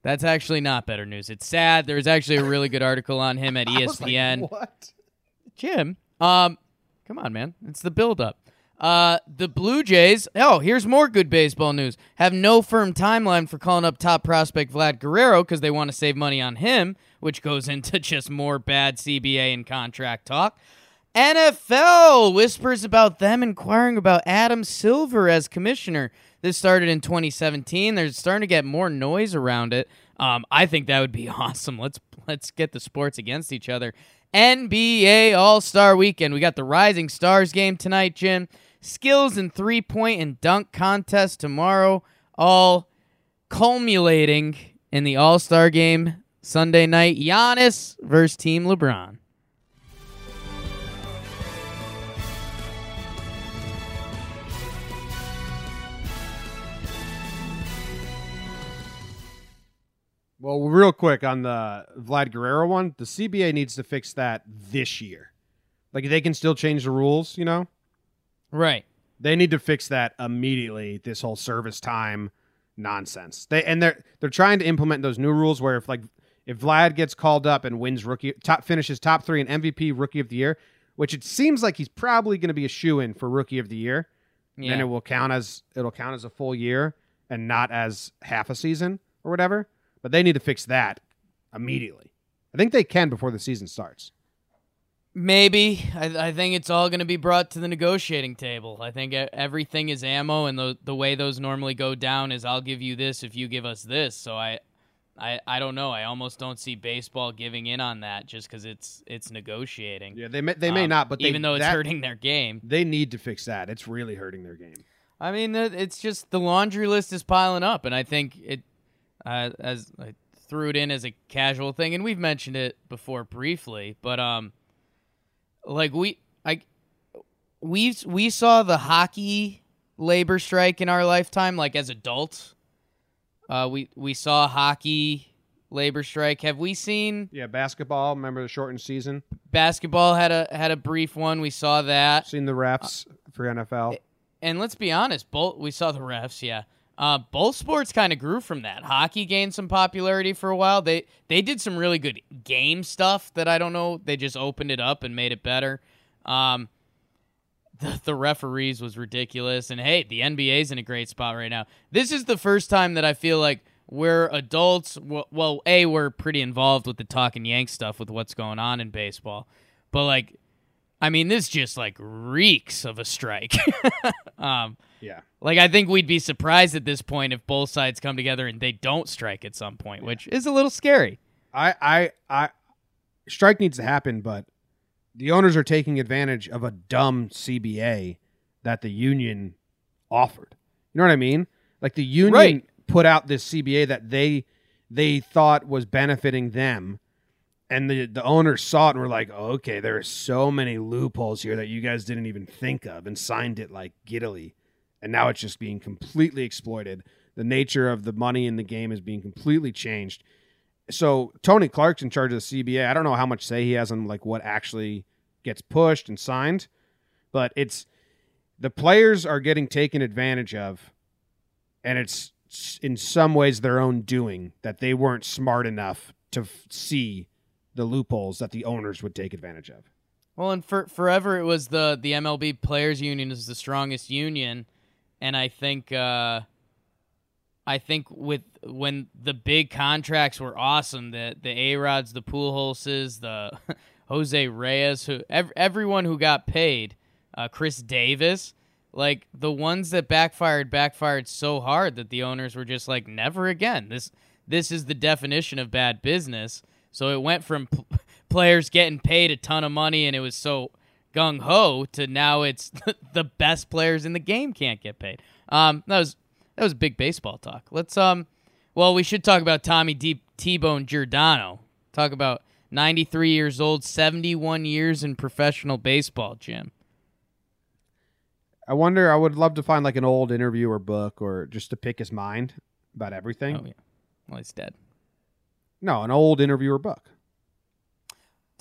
That's actually not better news. It's sad. There's actually a really good article on him at *laughs* E was like, ESPN. what? Jim, um, come on, man. It's the build-up. Uh, the Blue Jays. Oh, here's more good baseball news. Have no firm timeline for calling up top prospect Vlad Guerrero because they want to save money on him, which goes *laughs* into just more bad CBA and contract talk. NFL whispers about them inquiring about Adam Silver as commissioner. This started in 2017. There's starting to get more noise around it. Um, I think that would be *laughs* awesome. Let's let's get the sports against each other. NBA All Star Weekend. We got the Rising Stars game tonight, Jim. Skills and three point and dunk contest tomorrow. All culminating in the All Star game Sunday night. Giannis versus Team LeBron. Well, real quick on the Vlad Guerrero one, the CBA needs to fix that this year. Like they can still change the rules, you know. Right. They need to fix that immediately. This whole service time nonsense. They and they're they're trying to implement those new rules where if like if Vlad gets called up and wins rookie top finishes top three and MVP rookie of the year, which it seems like he's probably going to be a shoe in for rookie of the year, Yeah. then it will count as it'll count as a full year and not as half a season or whatever. But they need to fix that immediately. I think they can before the season starts. Maybe. I, I think it's all going to be brought to the negotiating table. I think everything is ammo, and the the way those normally go down is I'll give you this if you give us this. So I, I, I don't know. I almost don't see baseball giving in on that just because it's it's negotiating. Yeah, they may, they may Um, not, but they, even though it's that- hurting their game. they need to fix that. It's really hurting their game. I mean, it's just the laundry list is piling up, and I think it, uh, as I threw it in as a casual thing, and we've mentioned it before briefly, but um, like we, I, we we saw the hockey labor strike in our lifetime, like as adults. Uh, we we saw hockey labor strike. Have we seen Yeah, basketball. Remember the shortened season? basketball had a had a brief one? We saw that. Seen the refs for NFL? and let's be honest, both we saw the refs, yeah. Uh, both sports kind of grew from that. Hockey gained some popularity for a while. They they did some really good game stuff that I don't know. They just opened it up and made it better. Um, the, the referees was ridiculous, and hey, the NBA's in a great spot right now. This is the first time that I feel like we're adults. Well, well a we're pretty involved with the talking Yank stuff with what's going on in baseball, but like I mean, this just like reeks of a strike. *laughs* um, yeah. like I think we'd be surprised at this point if both sides come together and they don't strike at some point, which is a little scary. I, I, I, strike needs to happen, but the owners are taking advantage of a dumb CBA that the union offered. You know what I mean? Like the union Right. put out this CBA that they they thought was benefiting them, and the the owners saw it and were like, oh, "Okay, there are so many loopholes here that you guys didn't even think of," and signed it like giddily, and now it's just being completely exploited. The nature of the money in the game is being completely changed so Tony Clark's in charge of the CBA. I don't know how much say he has on like what actually gets pushed and signed, but it's the players are getting taken advantage of, and it's in some ways their own doing that they weren't smart enough to f- see the loopholes that the owners would take advantage of. Well, and for forever it was the the MLB Players Union is the strongest union, and I think uh, I think with when the big contracts were awesome, the the A Rods, the Pujols, the *laughs* Jose Reyes, who ev- everyone who got paid, uh, Chris Davis, like the ones that backfired backfired so hard that the owners were just like never again. This this is the definition of bad business. So it went from p- *laughs* players getting paid a ton of money and it was so gung ho to now it's *laughs* the best players in the game can't get paid. Um, that was that was big baseball talk. Let's um, well we should talk about Tommy D- T-Bone Giordano. Talk about 93 years old, 71 years in professional baseball, Jim. I wonder. I would love to find like an old interview or book or just to pick his mind about everything. Oh yeah, well he's dead. No, an old interview or book.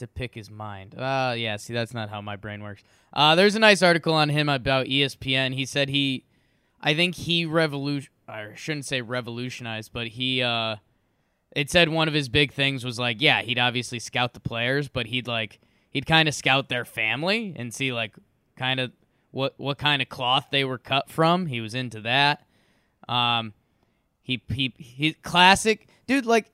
To pick his mind. Uh yeah, see that's not how my brain works. Uh there's a nice article on him about ESPN. He said he I think he revolution I shouldn't say revolutionized, but he uh it said one of his big things was like, yeah, he'd obviously scout the players, but he'd like he'd kind of scout their family and see like kind of what what kind of cloth they were cut from. He was into that. Um he he he classic dude like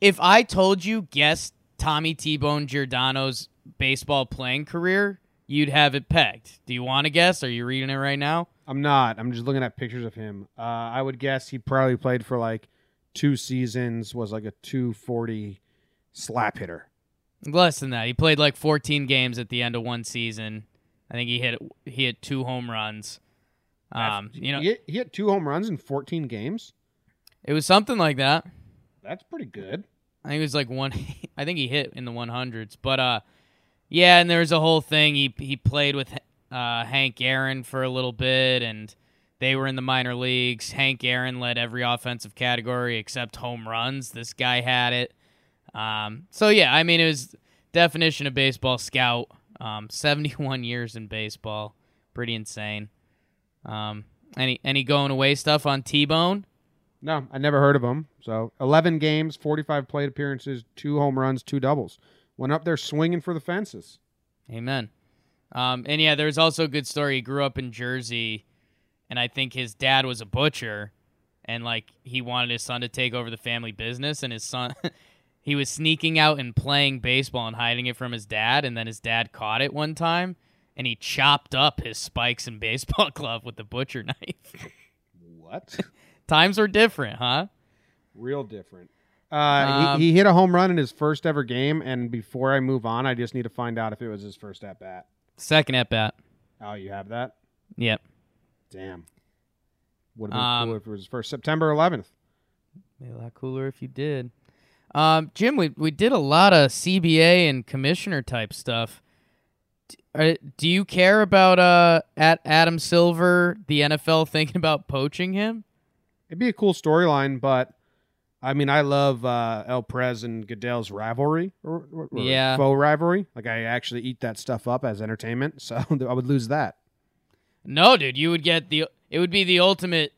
if I told you guess Tommy T Bone Giordano's baseball playing career, you'd have it pegged. Do you want to guess? Are you reading it right now? I'm not. I'm just looking at pictures of him. Uh, I would guess he probably played for like two seasons. Was like a 240 slap hitter. Less than that. He played like 14 games at the end of one season. I think he hit he hit two home runs. Um, you know, he hit, he hit two home runs in 14 games. it was something like that. That's pretty good. I think it was like one. *laughs* I think he hit in the 100s, but uh, yeah. And there was a whole thing. He he played with uh, Hank Aaron for a little bit, and they were in the minor leagues. Hank Aaron led every offensive category except home runs. This guy had it. Um, so yeah, I mean, it was definition of baseball scout. Um, 71 *laughs* years in baseball, pretty insane. Um, any any going away stuff on T Bone? No, I never heard of him. So 11 games, 45 plate appearances, two home runs, two doubles. Went up there swinging for the fences. Amen. Um, and yeah, there's also a good story. He grew up in Jersey, and I think his dad was a butcher, and like he wanted his son to take over the family business, and his son, *laughs* he was sneaking out and playing baseball and hiding it from his dad, and then his dad caught it one time, and he chopped up his spikes and *laughs* baseball glove with the butcher knife. What? *laughs* Times are different, huh? Real different. Uh, Um, he, he hit a home run in his first ever game, and before I move on, I just need to find out if it was his first at bat. Second at bat. Oh, you have that? Yep. Damn. Would have been Um, cool if it was his first September 11th. Be a lot cooler if you did. Um, Jim, we we did a lot of CBA and commissioner type stuff. D- uh, do you care about uh at Adam Silver, the NFL thinking about poaching him? It'd be a cool storyline, but I mean, I love uh, El Prez and Goodell's rivalry, or, or- or Yeah. faux rivalry. Like I actually eat that stuff up as entertainment, *laughs* so I would lose that. No, dude, you would get the. It would be the ultimate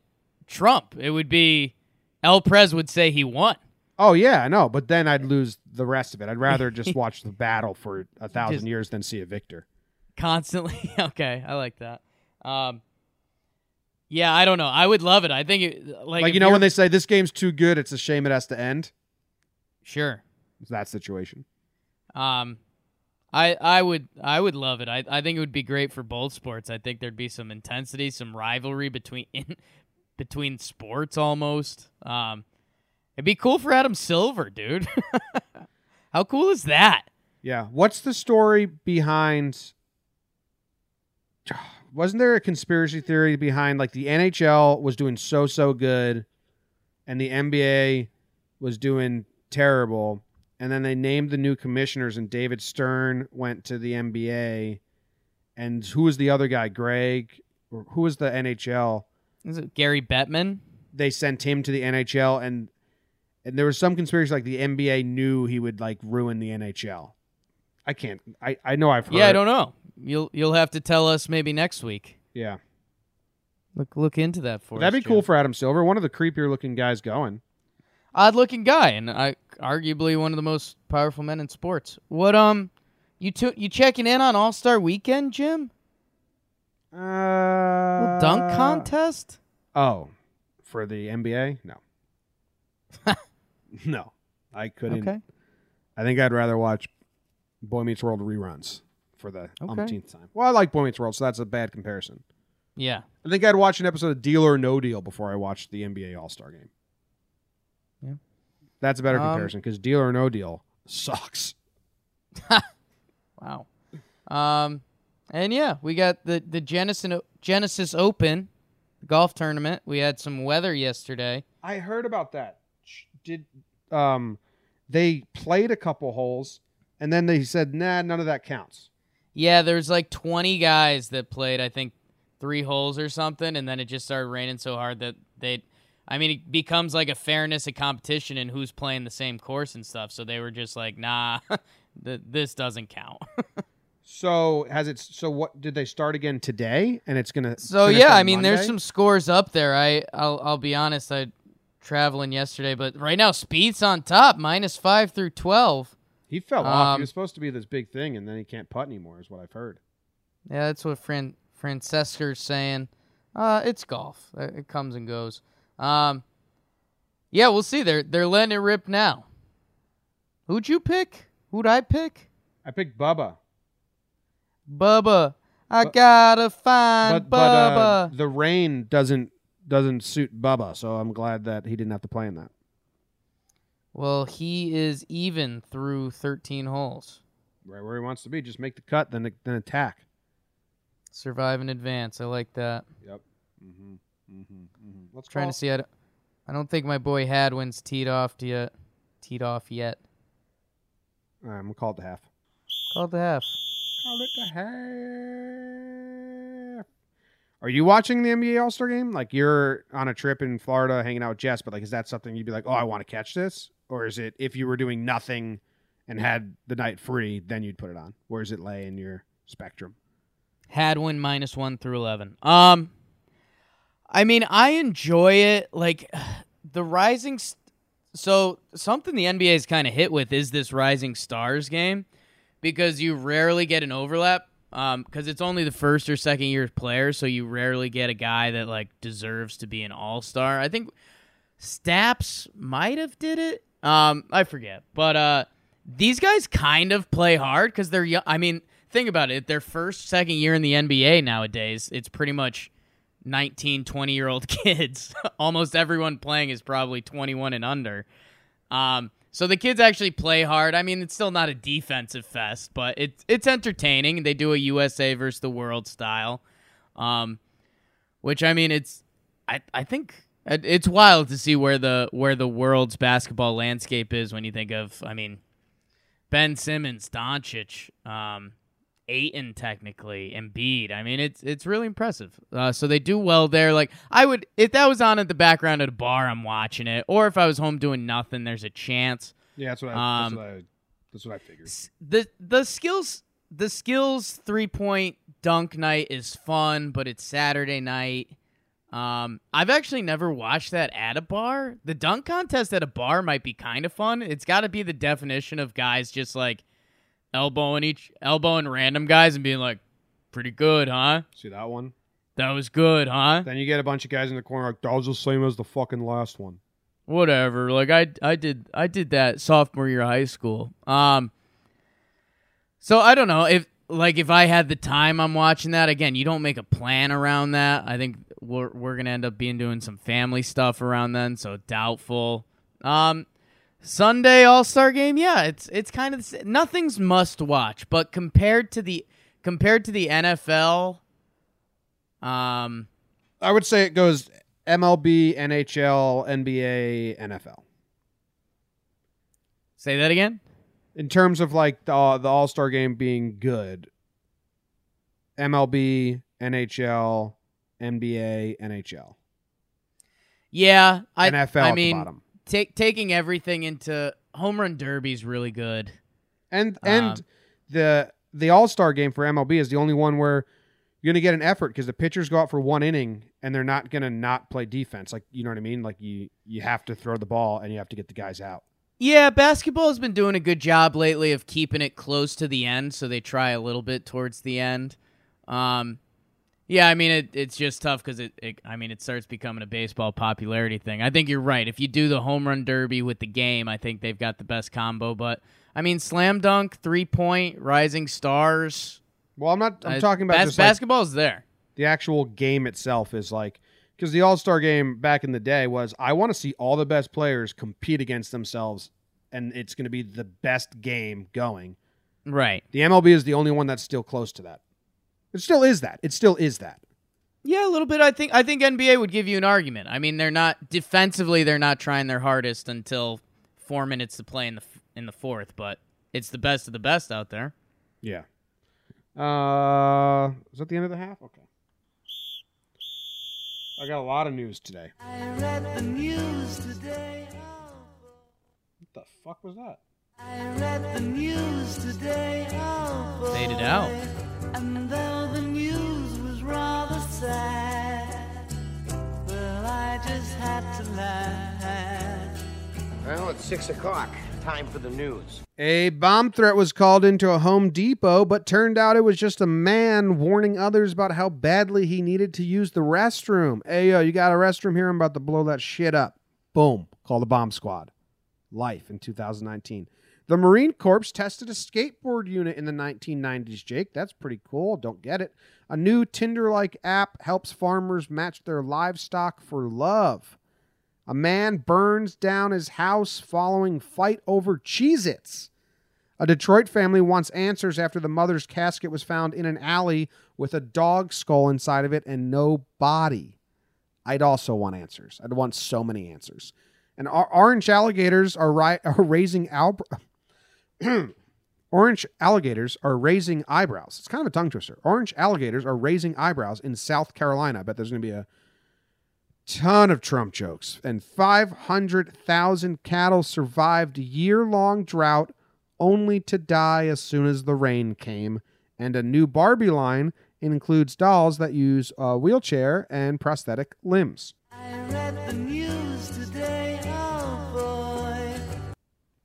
Trump. It would be El Prez would say he won. Oh yeah, I know, but then I'd lose the rest of it. I'd rather just *laughs* watch the battle for a thousand Just- years than see a victor. constantly. *laughs* okay, I like that. Um, yeah, I don't know. I would love it. I think it, like Like, you know when they say this game's too good, it's a shame it has to end. sure. It's that situation. Um, I I would I would love it. I I think it would be great for both sports. I think there'd be some intensity, some rivalry between in, *laughs* between sports almost. Um, it'd be cool for Adam Silver, dude. *laughs* How cool is that? Yeah. What's the story behind? *sighs* Wasn't there a conspiracy theory behind like the NHL was doing so so good, and the NBA was doing terrible, and then they named the new commissioners, and David Stern went to the NBA, and who was the other guy? Greg, or who was the NHL? Is it Gary Bettman? They sent him to the NHL, and and there was some conspiracy like the NBA knew he would like ruin the NHL. I can't. I I know I've heard. Yeah, I don't know. You'll you'll have to tell us maybe next week. Yeah. Look look into that for us. That'd us. be cool for Adam Silver, one of the creepier looking guys going. odd looking guy and I arguably one of the most powerful men in sports. What um you took you checking in on All Star Weekend, Jim? Uh, Little dunk contest? Oh, for the NBA? No. *laughs* no, I couldn't. Okay. I think I'd rather watch Boy Meets World reruns for the Okay. umpteenth time. Well, I like Boy Meets World, so that's a bad comparison. Yeah. I think I'd watch an episode of Deal or No Deal before I watched the NBA All Star game. Yeah. That's a better Um, comparison because Deal or No Deal sucks. *laughs* Wow. Um and yeah, we got the the Genesis Genesis Open golf tournament. We had some weather yesterday. I heard about that. Did um they played a couple holes and then they said, "Nah, none of that counts." Yeah, there's like 20 guys that played, I think, three holes or something, and then it just started raining so hard that they. I mean, it becomes like a fairness of competition and who's playing the same course and stuff. So they were just like, nah, *laughs* this doesn't count. *laughs* So, has it so what did they start again today and it's going to so yeah, I mean, there's some scores up there. I I'll, I'll be honest, I traveling yesterday, but right now Spieth's on top, minus five through 12. He fell off. um, He was supposed to be this big thing and then he can't putt anymore is what I've heard. Yeah, that's what Fran Francesa's saying. Uh, it's golf. Uh, It comes and goes. Um, yeah, we'll see. They're they're letting it rip now. Who'd you pick? Who'd I pick? I picked Bubba. Bubba. I But- gotta find But but uh, Bubba. the rain doesn't doesn't suit Bubba, so I'm glad that he didn't have to play in that. Well, he is even through 13 holes. Right where he wants to be, just make the cut then then attack. Survive in advance. I like that. Yep. Mhm. Mhm. Mhm. Let's Trying call- to see. I don't, I don't think my boy Hadwin's teed off yet. Teed off yet. All right, I'm gonna call it the half. Called the half. Call it the half. Are you watching the NBA All Star game? Like you're on a trip in Florida, hanging out with Jess, but like, is that something you'd be like, oh, I want to catch this, or is it if you were doing nothing and had the night free, then you'd put it on? Where does it lay in your spectrum? Hadwin minus one through eleven. Um, I mean, I enjoy it. Like *sighs* the rising. St- so something the NBA is kind of hit with is this rising stars game, because you rarely get an overlap. Um, because it's only the first or second year player, so you rarely get a guy that like deserves to be an all star. I think Staps might have did it. Um, I forget, but uh, these guys kind of play hard because they're young. I mean, think about it. Their first, second year in the NBA nowadays, it's pretty much 19, 20 year old *laughs* kids. Almost everyone playing is probably 21 and under. Um, so the kids actually play hard. I mean, it's still not a defensive fest, but it's it's entertaining. They do a USA versus the world style, um, which I mean, it's I I think it's wild to see where the where the world's basketball landscape is when you think of I mean, Ben Simmons, Doncic, um, Ayton technically, Embiid. I mean, it's it's really impressive. Uh, so they do well there. Like I would, if that was on at the background at a bar, I'm watching it. Or if I was home doing nothing, there's a chance. Yeah, that's what I. Um, that's, what I that's what I figured. The the skills the skills three point dunk night is fun, but it's Saturday night. Um, I've actually never watched that at a bar. The dunk contest at a bar might be kind of fun. It's got to be the definition of guys just like elbowing each elbowing random guys and being like, "Pretty good, huh? See that one? That was good, huh? Then you get a bunch of guys in the corner like that was the same as the fucking last one. whatever. Like I I did I did that sophomore year of high school. Um so I don't know if like if I had the time I'm watching that again, you don't make a plan around that. I think we're we're going to end up being doing some family stuff around then, so doubtful. Um Sunday All-Star game, yeah, it's it's kind of nothing's must watch, but compared to the compared to the NFL um I would say it goes MLB, NHL, NBA, NFL. say that again? In terms of like the the All Star game being good, MLB, NHL, NBA, NHL, Yeah, I NFL I at mean, the bottom, take taking everything into home run derby's really good. and and Um, the the All Star game for MLB is the only one where you're gonna get an effort because the pitchers go out for one inning and they're not gonna not play defense. Like you know what I mean? Like you you have to throw the ball and you have to get the guys out. Yeah, basketball has been doing a good job lately of keeping it close to the end, so they try a little bit towards the end. Um, yeah, I mean it, it's just tough because it, it. I mean it starts becoming a baseball popularity thing. I think you're right. If you do the home run derby with the game, I think they've got the best combo. But I mean, slam dunk, three point, rising stars. Well, I'm not. I'm uh, talking about bas- just like, basketball's there. the actual game itself is like because the All Star game back in the day was I want to see all the best players compete against themselves, and it's going to be the best game going. Right. The MLB is the only one that's still close to that. It still is that. It still is that. Yeah, a little bit. I think I think NBA would give you an argument. I mean, they're not defensively, they're not trying their hardest until four minutes to play in the in the fourth, but it's the best of the best out there. Yeah. Uh, is that the end of the half? Okay. I got a lot of news today. I read the news today. What the fuck was that? I read the news today. Oh, Fade it out. And though the news was rather sad, well, I just had to laugh. Well, it's six o'clock. Time for the news. A bomb threat was called into a Home Depot, but turned out it was just a man warning others about how badly he needed to use the restroom. Hey, yo, you got a restroom here? I'm about to blow that shit up. Boom. Call the bomb squad. Life in 2019. The Marine Corps tested a skateboard unit in the 1990s, Jake. That's pretty cool. Don't get it. A new Tinder like app helps farmers match their livestock for love. A man burns down his house following fight over Cheez Its. A Detroit family wants answers after the mother's casket was found in an alley with a dog skull inside of it and no body. I'd also want answers. I'd want so many answers. And or- orange alligators are, ri- *laughs* are raising al- *clears throat* orange alligators are raising eyebrows. It's kind of a tongue twister. Orange alligators are raising eyebrows in South Carolina. I bet there's going to be a ton of Trump jokes. And 500,000 cattle survived a year long drought only to die as soon as the rain came. And a new Barbie line includes dolls that use a wheelchair and prosthetic limbs. I read the news today. Oh, boy.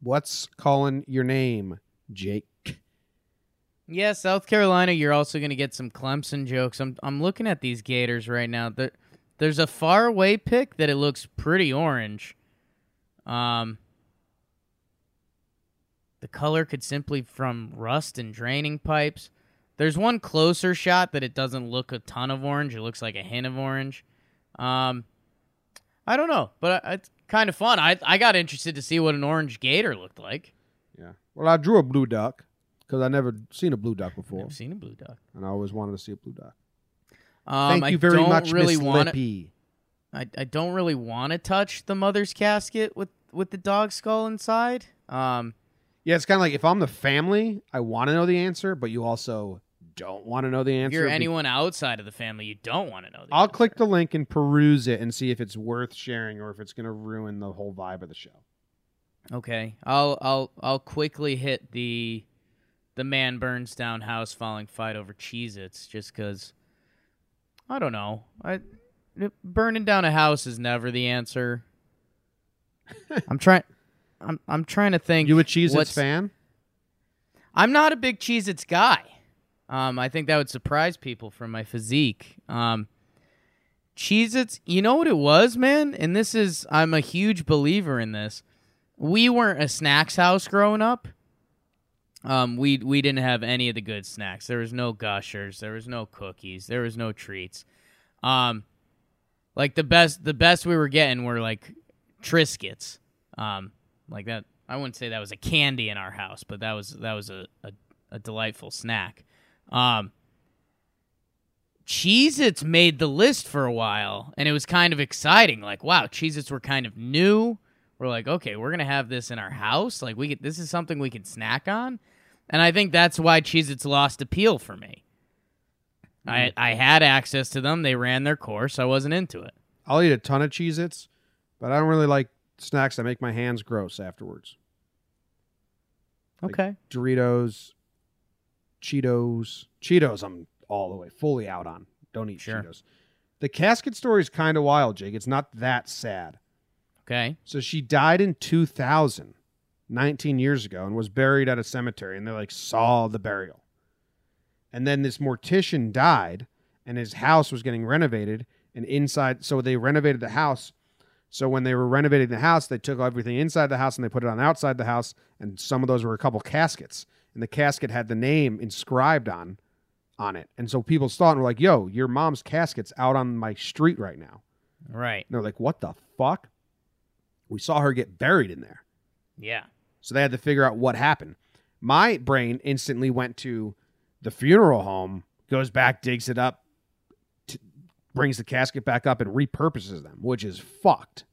What's calling your name, Jake? Yeah, South Carolina, you're also going to get some Clemson jokes. I'm I'm looking at these Gators right now. There, there's a far away pick that it looks pretty orange. Um the color could simply from rust and draining pipes. There's one closer shot that it doesn't look a ton of orange. It looks like a hint of orange. Um, I don't know, but it's kind of fun. I I got interested to see what an orange gator looked like. Yeah. Well, I drew a blue duck because I never seen a blue duck before, I've seen a blue duck. and I always wanted to see a blue duck. Um, Thank I you very don't much, really Miss want Lippy. I, I don't really want to touch the mother's casket with with the dog skull inside. Um, Yeah, it's kind of like if I'm the family, I want to know the answer, but you also don't want to know the answer. if you're anyone outside of the family, you don't want to know. The I'll answer. click the link and peruse it and see if it's worth sharing or if it's going to ruin the whole vibe of the show. Okay, I'll I'll I'll quickly hit the the man burns down house falling fight over Cheez-Its just because I don't know. I burning down a house is never the answer. *laughs* I'm trying. I'm I'm trying to think. You a Cheez-Its what's- fan? I'm not a big Cheez-Its guy. Um, I think that would surprise people from my physique. Um, Cheez-Its, you know what it was, man? And this is, I'm a huge believer in this. We weren't a snacks house growing up. Um, we we didn't have any of the good snacks. There was no gushers. There was no cookies. There was no treats. Um, like the best the best we were getting were like Triscuits. Um, like that. I wouldn't say that was a candy in our house, but that was that was a a, a delightful snack. Um, Cheez-Its made the list for a while, and it was kind of exciting. Like, wow, Cheez-Its were kind of new. We're like, okay, we're gonna have this in our house. Like, we could, this is something we can snack on, and I think that's why Cheez-Its lost appeal for me. I mm-hmm. I had access to them. They ran their course. I wasn't into it. I'll eat a ton of Cheez Its, but I don't really like snacks that make my hands gross afterwards. Like Okay. Doritos, Cheetos. Cheetos, I'm all the way fully out on. Don't eat Sure. Cheetos. The casket story is kind of wild, Jake. It's not that sad. Okay. So she died in 2000, 19 years ago, and was buried at a cemetery, and they like saw the burial. And then this mortician died, and his house was getting renovated, and inside, so they renovated the house. So when they were renovating the house, they took everything inside the house and they put it on outside the house, and some of those were a couple caskets, and the casket had the name inscribed on, on it. And so people saw it and were like, "Yo, your mom's casket's out on my street right now." Right. And they're like, "What the fuck?" We saw her get buried in there. Yeah. So they had to figure out what happened. My brain instantly went to the funeral home, goes back, digs it up, t- brings the casket back up, and repurposes them, which is fucked.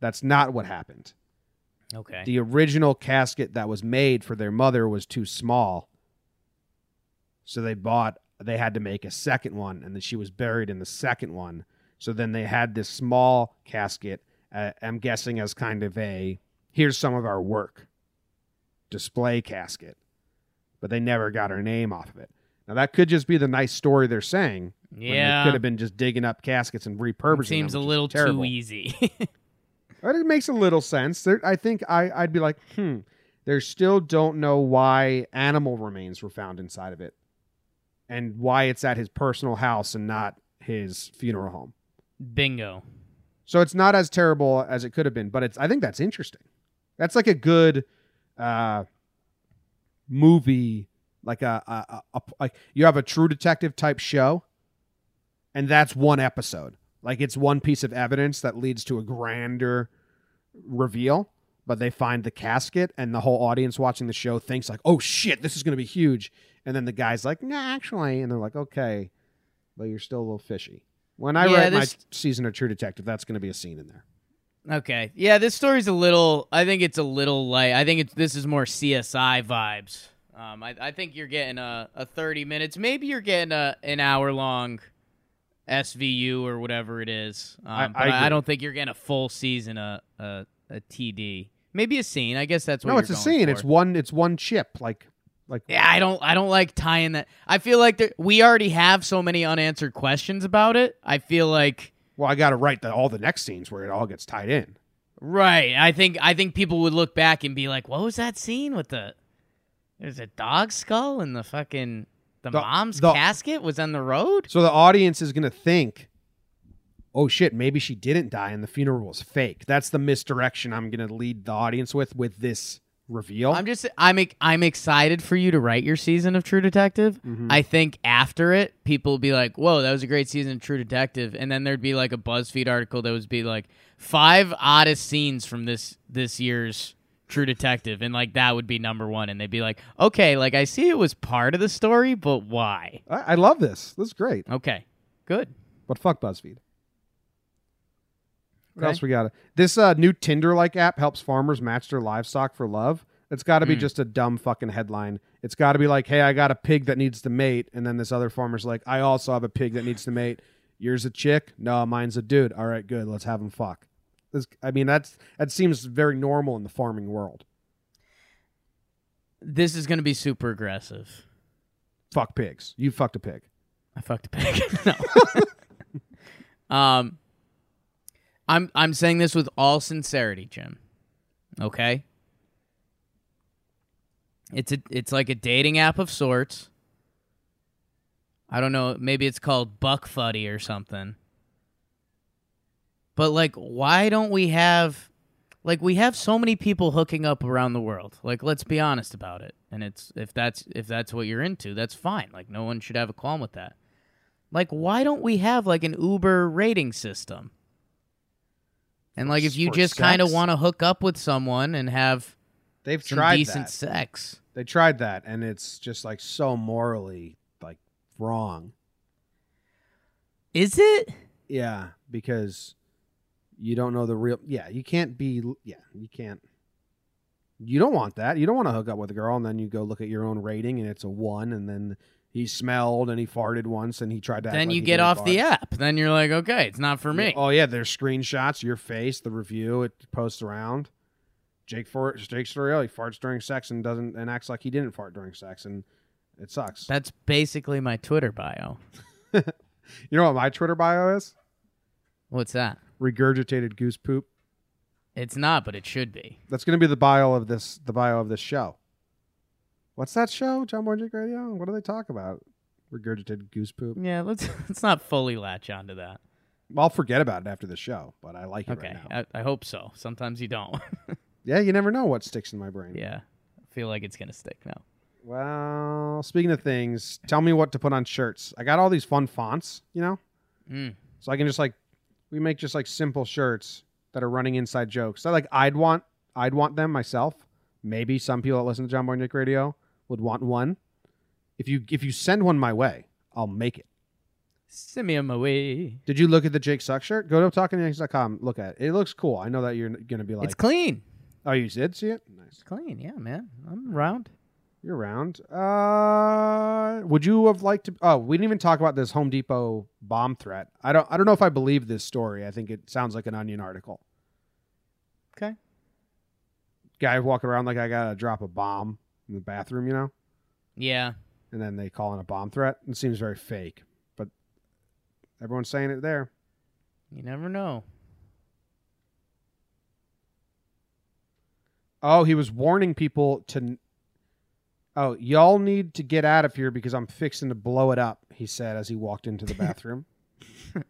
That's not what happened. Okay. The original casket that was made for their mother was too small. So they bought, they had to make a second one, and then she was buried in the second one. So then they had this small casket, uh, I'm guessing as kind of a here's some of our work display casket. But they never got her name off of it. Now that could just be the nice story they're saying. yeah. could have been just digging up caskets and repurposing It seems a them, is little too easy. *laughs* But it makes a little sense. There, I think I, I'd be like, hmm. They still don't know why animal remains were found inside of it, and why it's at his personal house and not his funeral home. Bingo. So it's not as terrible as it could have been, but it's. I think that's interesting. That's like a good uh, movie, like a, a, a, like you have a True Detective type show, and that's one episode. Like it's one piece of evidence that leads to a grander reveal, but they find the casket, and the whole audience watching the show thinks like, "Oh shit, this is going to be huge," and then the guy's like, "Nah, actually," and they're like, "Okay, but you're still a little fishy." When I Yeah, write this- my season of True Detective, that's going to be a scene in there. Okay. Yeah, this story's a little. I think it's a little light. I think it's this is more CSI vibes. Um, I, I think you're getting a, a 30 minutes. Maybe you're getting a an hour long SVU or whatever it is. Um, I- but I I, don't think you're getting a full season a a, a TD. Maybe a scene. I guess that's what. no, it's a scene. for. It's one. It's one chip. Like, like Yeah, I don't. I don't like tying that. I feel like there, we already have so many unanswered questions about it. I feel like. Well, I got to write the, all the next scenes where it all gets tied in. Right. I think I think people would look back and be like, "What was that scene with the there's a dog skull and the fucking the, The- mom's the- casket was on the road?" So the audience is going to think, "Oh shit, maybe she didn't die and the funeral was fake." That's the misdirection I'm going to lead the audience with with this reveal. I'm just I'm I'm excited for you to write your season of True Detective. Mm-hmm. I think after it, people will be like, "Whoa, that was a great season of True Detective," and then there'd be like a BuzzFeed article that would be like five oddest scenes from this this year's True Detective, and like that would be number one, and they'd be like, "Okay, like I see it was part of the story, but why?" I, I love this. This is great. Okay, good. But fuck BuzzFeed. What Okay. else we got? This uh, new Tinder like app helps farmers match their livestock for love. It's got to be Mm. just a dumb fucking headline. It's got to be like, "Hey, I got a pig that needs to mate," and then this other farmer's like, "I also have a pig that needs to mate." Yours a chick? No, mine's a dude. All right, good. Let's have him fuck. This, I mean, that's that seems very normal in the farming world. This is gonna be super aggressive. Fuck pigs. You fucked a pig. I fucked a pig. *laughs* no. *laughs* um, I'm I'm saying this with all sincerity, Jim. Okay. It's a it's like a dating app of sorts. I don't know. Maybe it's called Buck Fuddy or something. But like, why don't we have? Like, we have so many people hooking up around the world. Like, let's be honest about it. And it's if that's if that's what you're into, that's fine. Like, no one should have a qualm with that. Like, why don't we have like an Uber rating system? And like, if you For just kind of want to hook up with someone and have They've some tried decent that. sex, They tried that, and it's just like so morally like wrong. is it? Yeah, because you don't know the real. Yeah, you can't be. Yeah, you can't. You don't want that. You don't want to hook up with a girl and then you go look at your own rating and it's a one, and then he smelled and he farted once and he tried to. Then like you get off the app. Then you're like, okay, it's not for me. Oh yeah, there's screenshots, your face, the review, it posts around. Jake for Jake he farts during sex and doesn't and acts like he didn't fart during sex, and it sucks. That's basically my Twitter bio. *laughs* you know what my Twitter bio is? What's that? Regurgitated goose poop. It's not, but it should be. That's going to be the bio of this. The bio of this show. What's that show? John Boy Jake Radio. What do they talk about? Regurgitated goose poop. Yeah, let's *laughs* let's not fully latch onto that. I'll forget about it after the show, but I like it Okay, right now. I, I hope so. Sometimes you don't. *laughs* yeah, you never know what sticks in my brain. yeah, I feel like it's gonna stick now. Well, speaking of things, tell me what to put on shirts. I got all these fun fonts, you know, Mm. so I can just like we make just like simple shirts that are running inside jokes. I like I'd want I'd want them myself. Maybe some people that listen to John Boy Nick Radio would want one. If you if you send one my way, I'll make it. Send me on my way. Did you look at the Jake Suck shirt? Go to talkingyanks.com. Look at it. It looks cool. I know that you're gonna be like, it's clean. oh, you did see it? Nice. It's clean. Yeah, man. I'm around. You're around. Uh, would you have liked to? Oh, we didn't even talk about this Home Depot bomb threat. I don't. I don't know if I believe this story. I think it sounds like an Onion article. Okay. Guy walking around like I gotta drop a bomb in the bathroom, you know, Yeah. and then they call in a bomb threat. It seems very fake, but everyone's saying it there. You never know. Oh, he was warning people to. Oh, y'all need to get out of here because I'm fixing to blow it up. He said as he walked into the *laughs* bathroom. *laughs*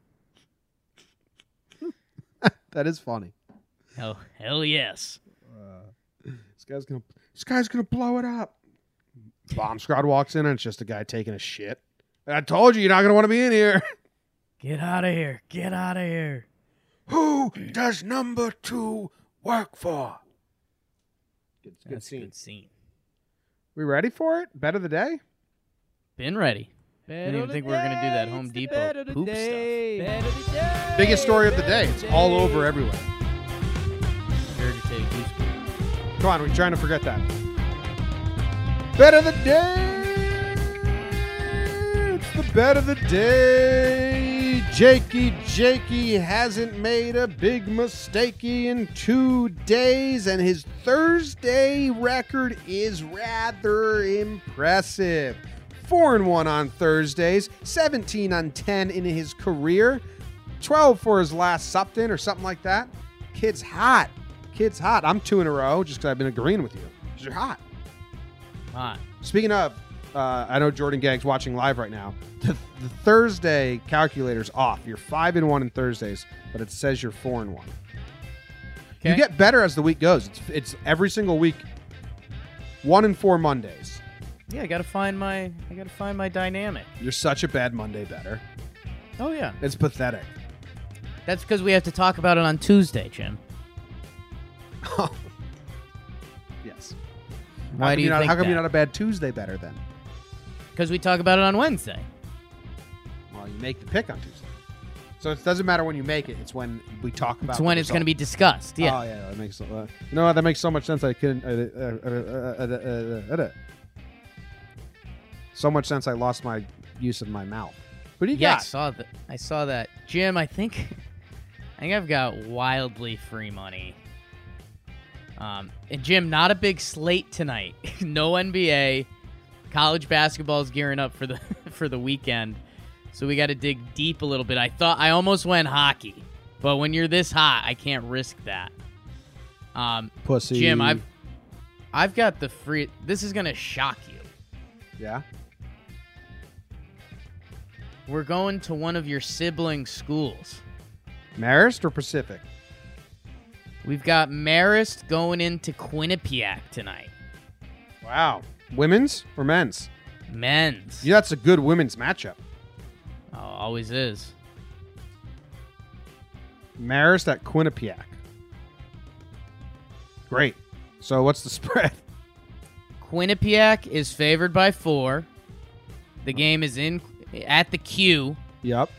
*laughs* that is funny. Oh, hell yes. Uh, this guy's gonna. This guy's gonna blow it up. Bomb squad walks in and it's just a guy taking a shit. I told you you're not gonna want to be in here. *laughs* Get out of here. Get out of here. Who does number two work for? Good, good That's a scene. good scene. We ready for it? Bet of the day. Been ready. I Didn't even think we were gonna do that Home Depot poop stuff. Biggest story of the day. It's all over everywhere. Regurgitated goose poop. Come on, we're trying to forget that. Bet of the day. It's the bet of the day. Jakey Jakey hasn't made a big mistakey in two days, and his Thursday record is rather impressive. Four and one on Thursdays, 17 on 10 in his career, 12 for his last Supton or something like that. Kid's hot. Kid's hot. I'm two in a row just because I've been agreeing with you. 'Cause you're hot. Hot. Speaking of, uh, I know Jordan Gagg's watching live right now. The, the Thursday calculator's off. You're five and one in Thursdays, but it says you're four and one. You get better as the week goes. It's it's every single week. One and four Mondays. Yeah, I gotta find my I gotta find my dynamic. You're such a bad Monday better. Oh yeah. It's pathetic. That's because we have to talk about it on Tuesday, Jim. Yes. Why how do you not, think How come that? you're not a bad Tuesday better then? Because we talk about it on Wednesday. Well, you make the pick on Tuesday. So it doesn't matter when you make it. It's when we talk about. It's when it's going to be discussed. Yeah. Oh yeah, that makes. Uh, you know? That makes so much sense. I couldn't. Uh, uh, uh, uh, uh, uh, uh, uh. So much sense. I lost my use of my mouth. Who do you yeah, I saw that. I saw that. Jim, I think, I think I've got wildly free money. Um, and Jim, not a big slate tonight. *laughs* no NBA. College basketball is gearing up for the *laughs* for the weekend, so we got to dig deep a little bit. I thought I almost went hockey, but when you're this hot, I can't risk that. Um, Pussy. Jim, I've I've got the free. This is gonna shock you. Yeah. We're going to one of your sibling schools. Marist or Pacific? We've got Marist going into Quinnipiac tonight. Wow. Women's or men's? Men's. Yeah, that's a good women's matchup. Oh, always is. Marist at Quinnipiac. Great. So what's the *laughs* spread? Quinnipiac is favored by four. The game is in at the Q, Yep.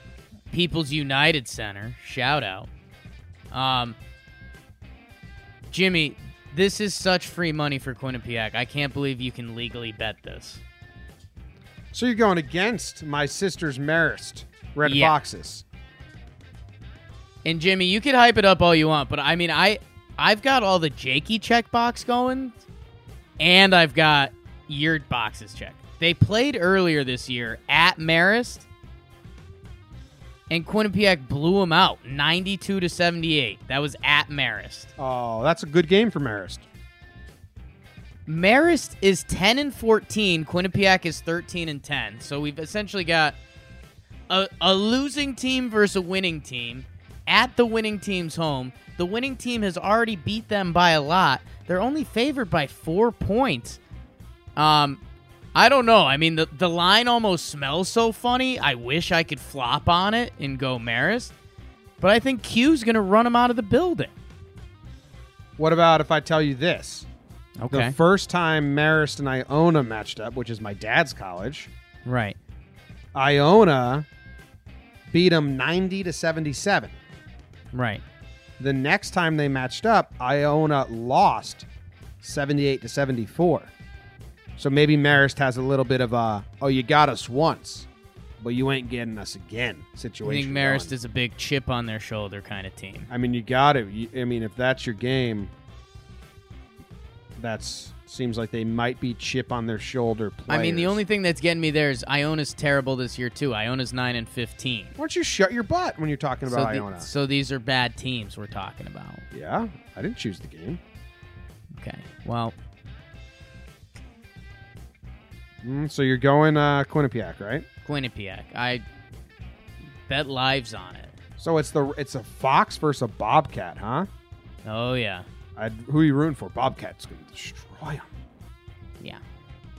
People's United Center. Shout out. Um, Jimmy, this is such free money for Quinnipiac. I can't believe you can legally bet this. So you're going against my sister's Marist Red Yeah. Foxes. And Jimmy, you could hype it up all you want, but I mean, I I've got all the Jakey checkbox going, and I've got your boxes checked. They played earlier this year at Marist, and Quinnipiac blew them out, ninety-two to seventy-eight. That was at Marist. Oh, that's a good game for Marist. Marist is ten and fourteen. Quinnipiac is thirteen and ten. So we've essentially got a, a losing team versus a winning team at the winning team's home. The winning team has already beat them by a lot. They're only favored by four points. Um, I don't know. I mean, the the line almost smells so funny. I wish I could flop on it and go Marist, but I think Q's gonna run them out of the building. What about if I tell you this? Okay, The first time Marist and Iona matched up, which is my dad's college, right. Iona beat them 90 to 77. Right. The next time they matched up, Iona lost 78 to 74. So maybe Marist has a little bit of a, oh, you got us once, but you ain't getting us again situation. I think Marist going. is a big chip on their shoulder kind of team. I mean, you got to. You, I mean, if that's your game, that's seems like they might be chip on their shoulder. Players. I mean, the only thing that's getting me there is Iona's terrible this year too. Iona's nine and fifteen. Why don't you shut your butt when you're talking So, about the- Iona? so these are bad teams we're talking about. yeah, I didn't choose the game. Okay. Well, Mm, so you're going uh, Quinnipiac, right? Quinnipiac. I bet lives on it. So it's the it's a fox versus a bobcat, huh? Oh yeah, I'd, who are you rooting for? Bobcat's going to destroy him. yeah.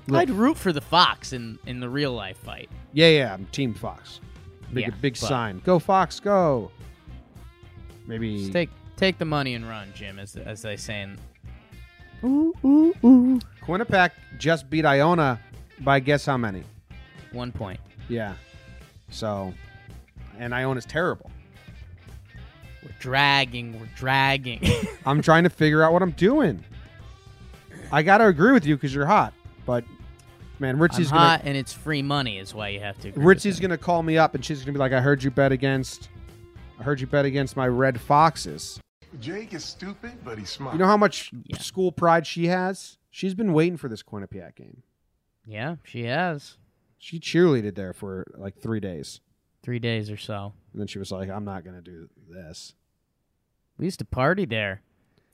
Look- I'd root for the fox in in the real life fight. Yeah, yeah, I'm Team Fox. Big Yeah, big but- sign. Go Fox, go. Maybe Just take take the money and run, Jim, as as they say. In, Ooh, ooh, ooh. Quinnipiac just beat Iona by guess how many? one point. Yeah. So, and Iona's terrible. We're dragging. We're dragging. *laughs* I'm trying to figure out what I'm doing. I got to agree with you because you're hot, but man, I'm hot, gonna and it's free money, is why you have to. agree Ritzy's gonna call me up and she's gonna be like, "I heard you bet against, I heard you bet against my Red Foxes." Jake is stupid, but he's smart. You know how much Yeah. school pride she has? She's been waiting for this Quinnipiac game. Yeah, she has She cheerleaded there for like three days, three days or so. and then she was like, "I'm not gonna do this." We used to party there.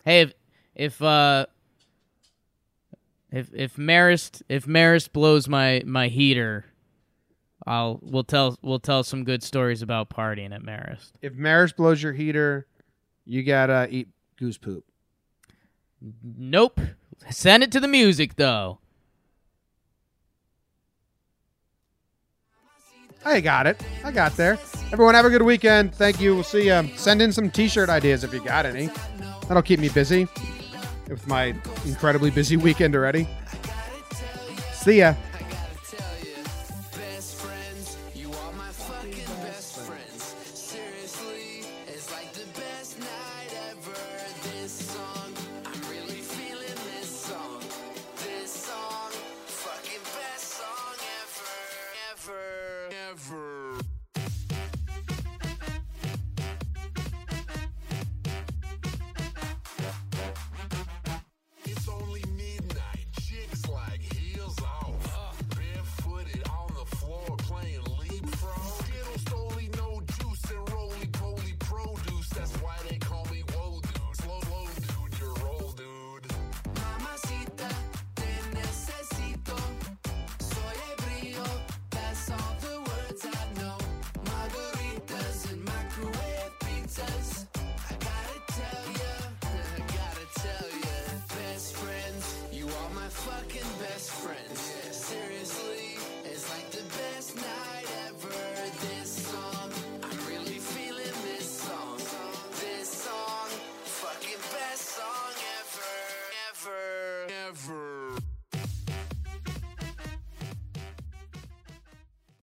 Hey, if if uh if if Marist if Marist blows my my heater, I'll we'll tell we'll tell some good stories about partying at Marist. If Marist blows your heater, you gotta eat goose poop. Nope. Send it to the music though. I got it. I got there. Everyone, have a good weekend. Thank you. We'll see you. Send in some t-shirt ideas if you got any. That'll keep me busy with my incredibly busy weekend already. See ya.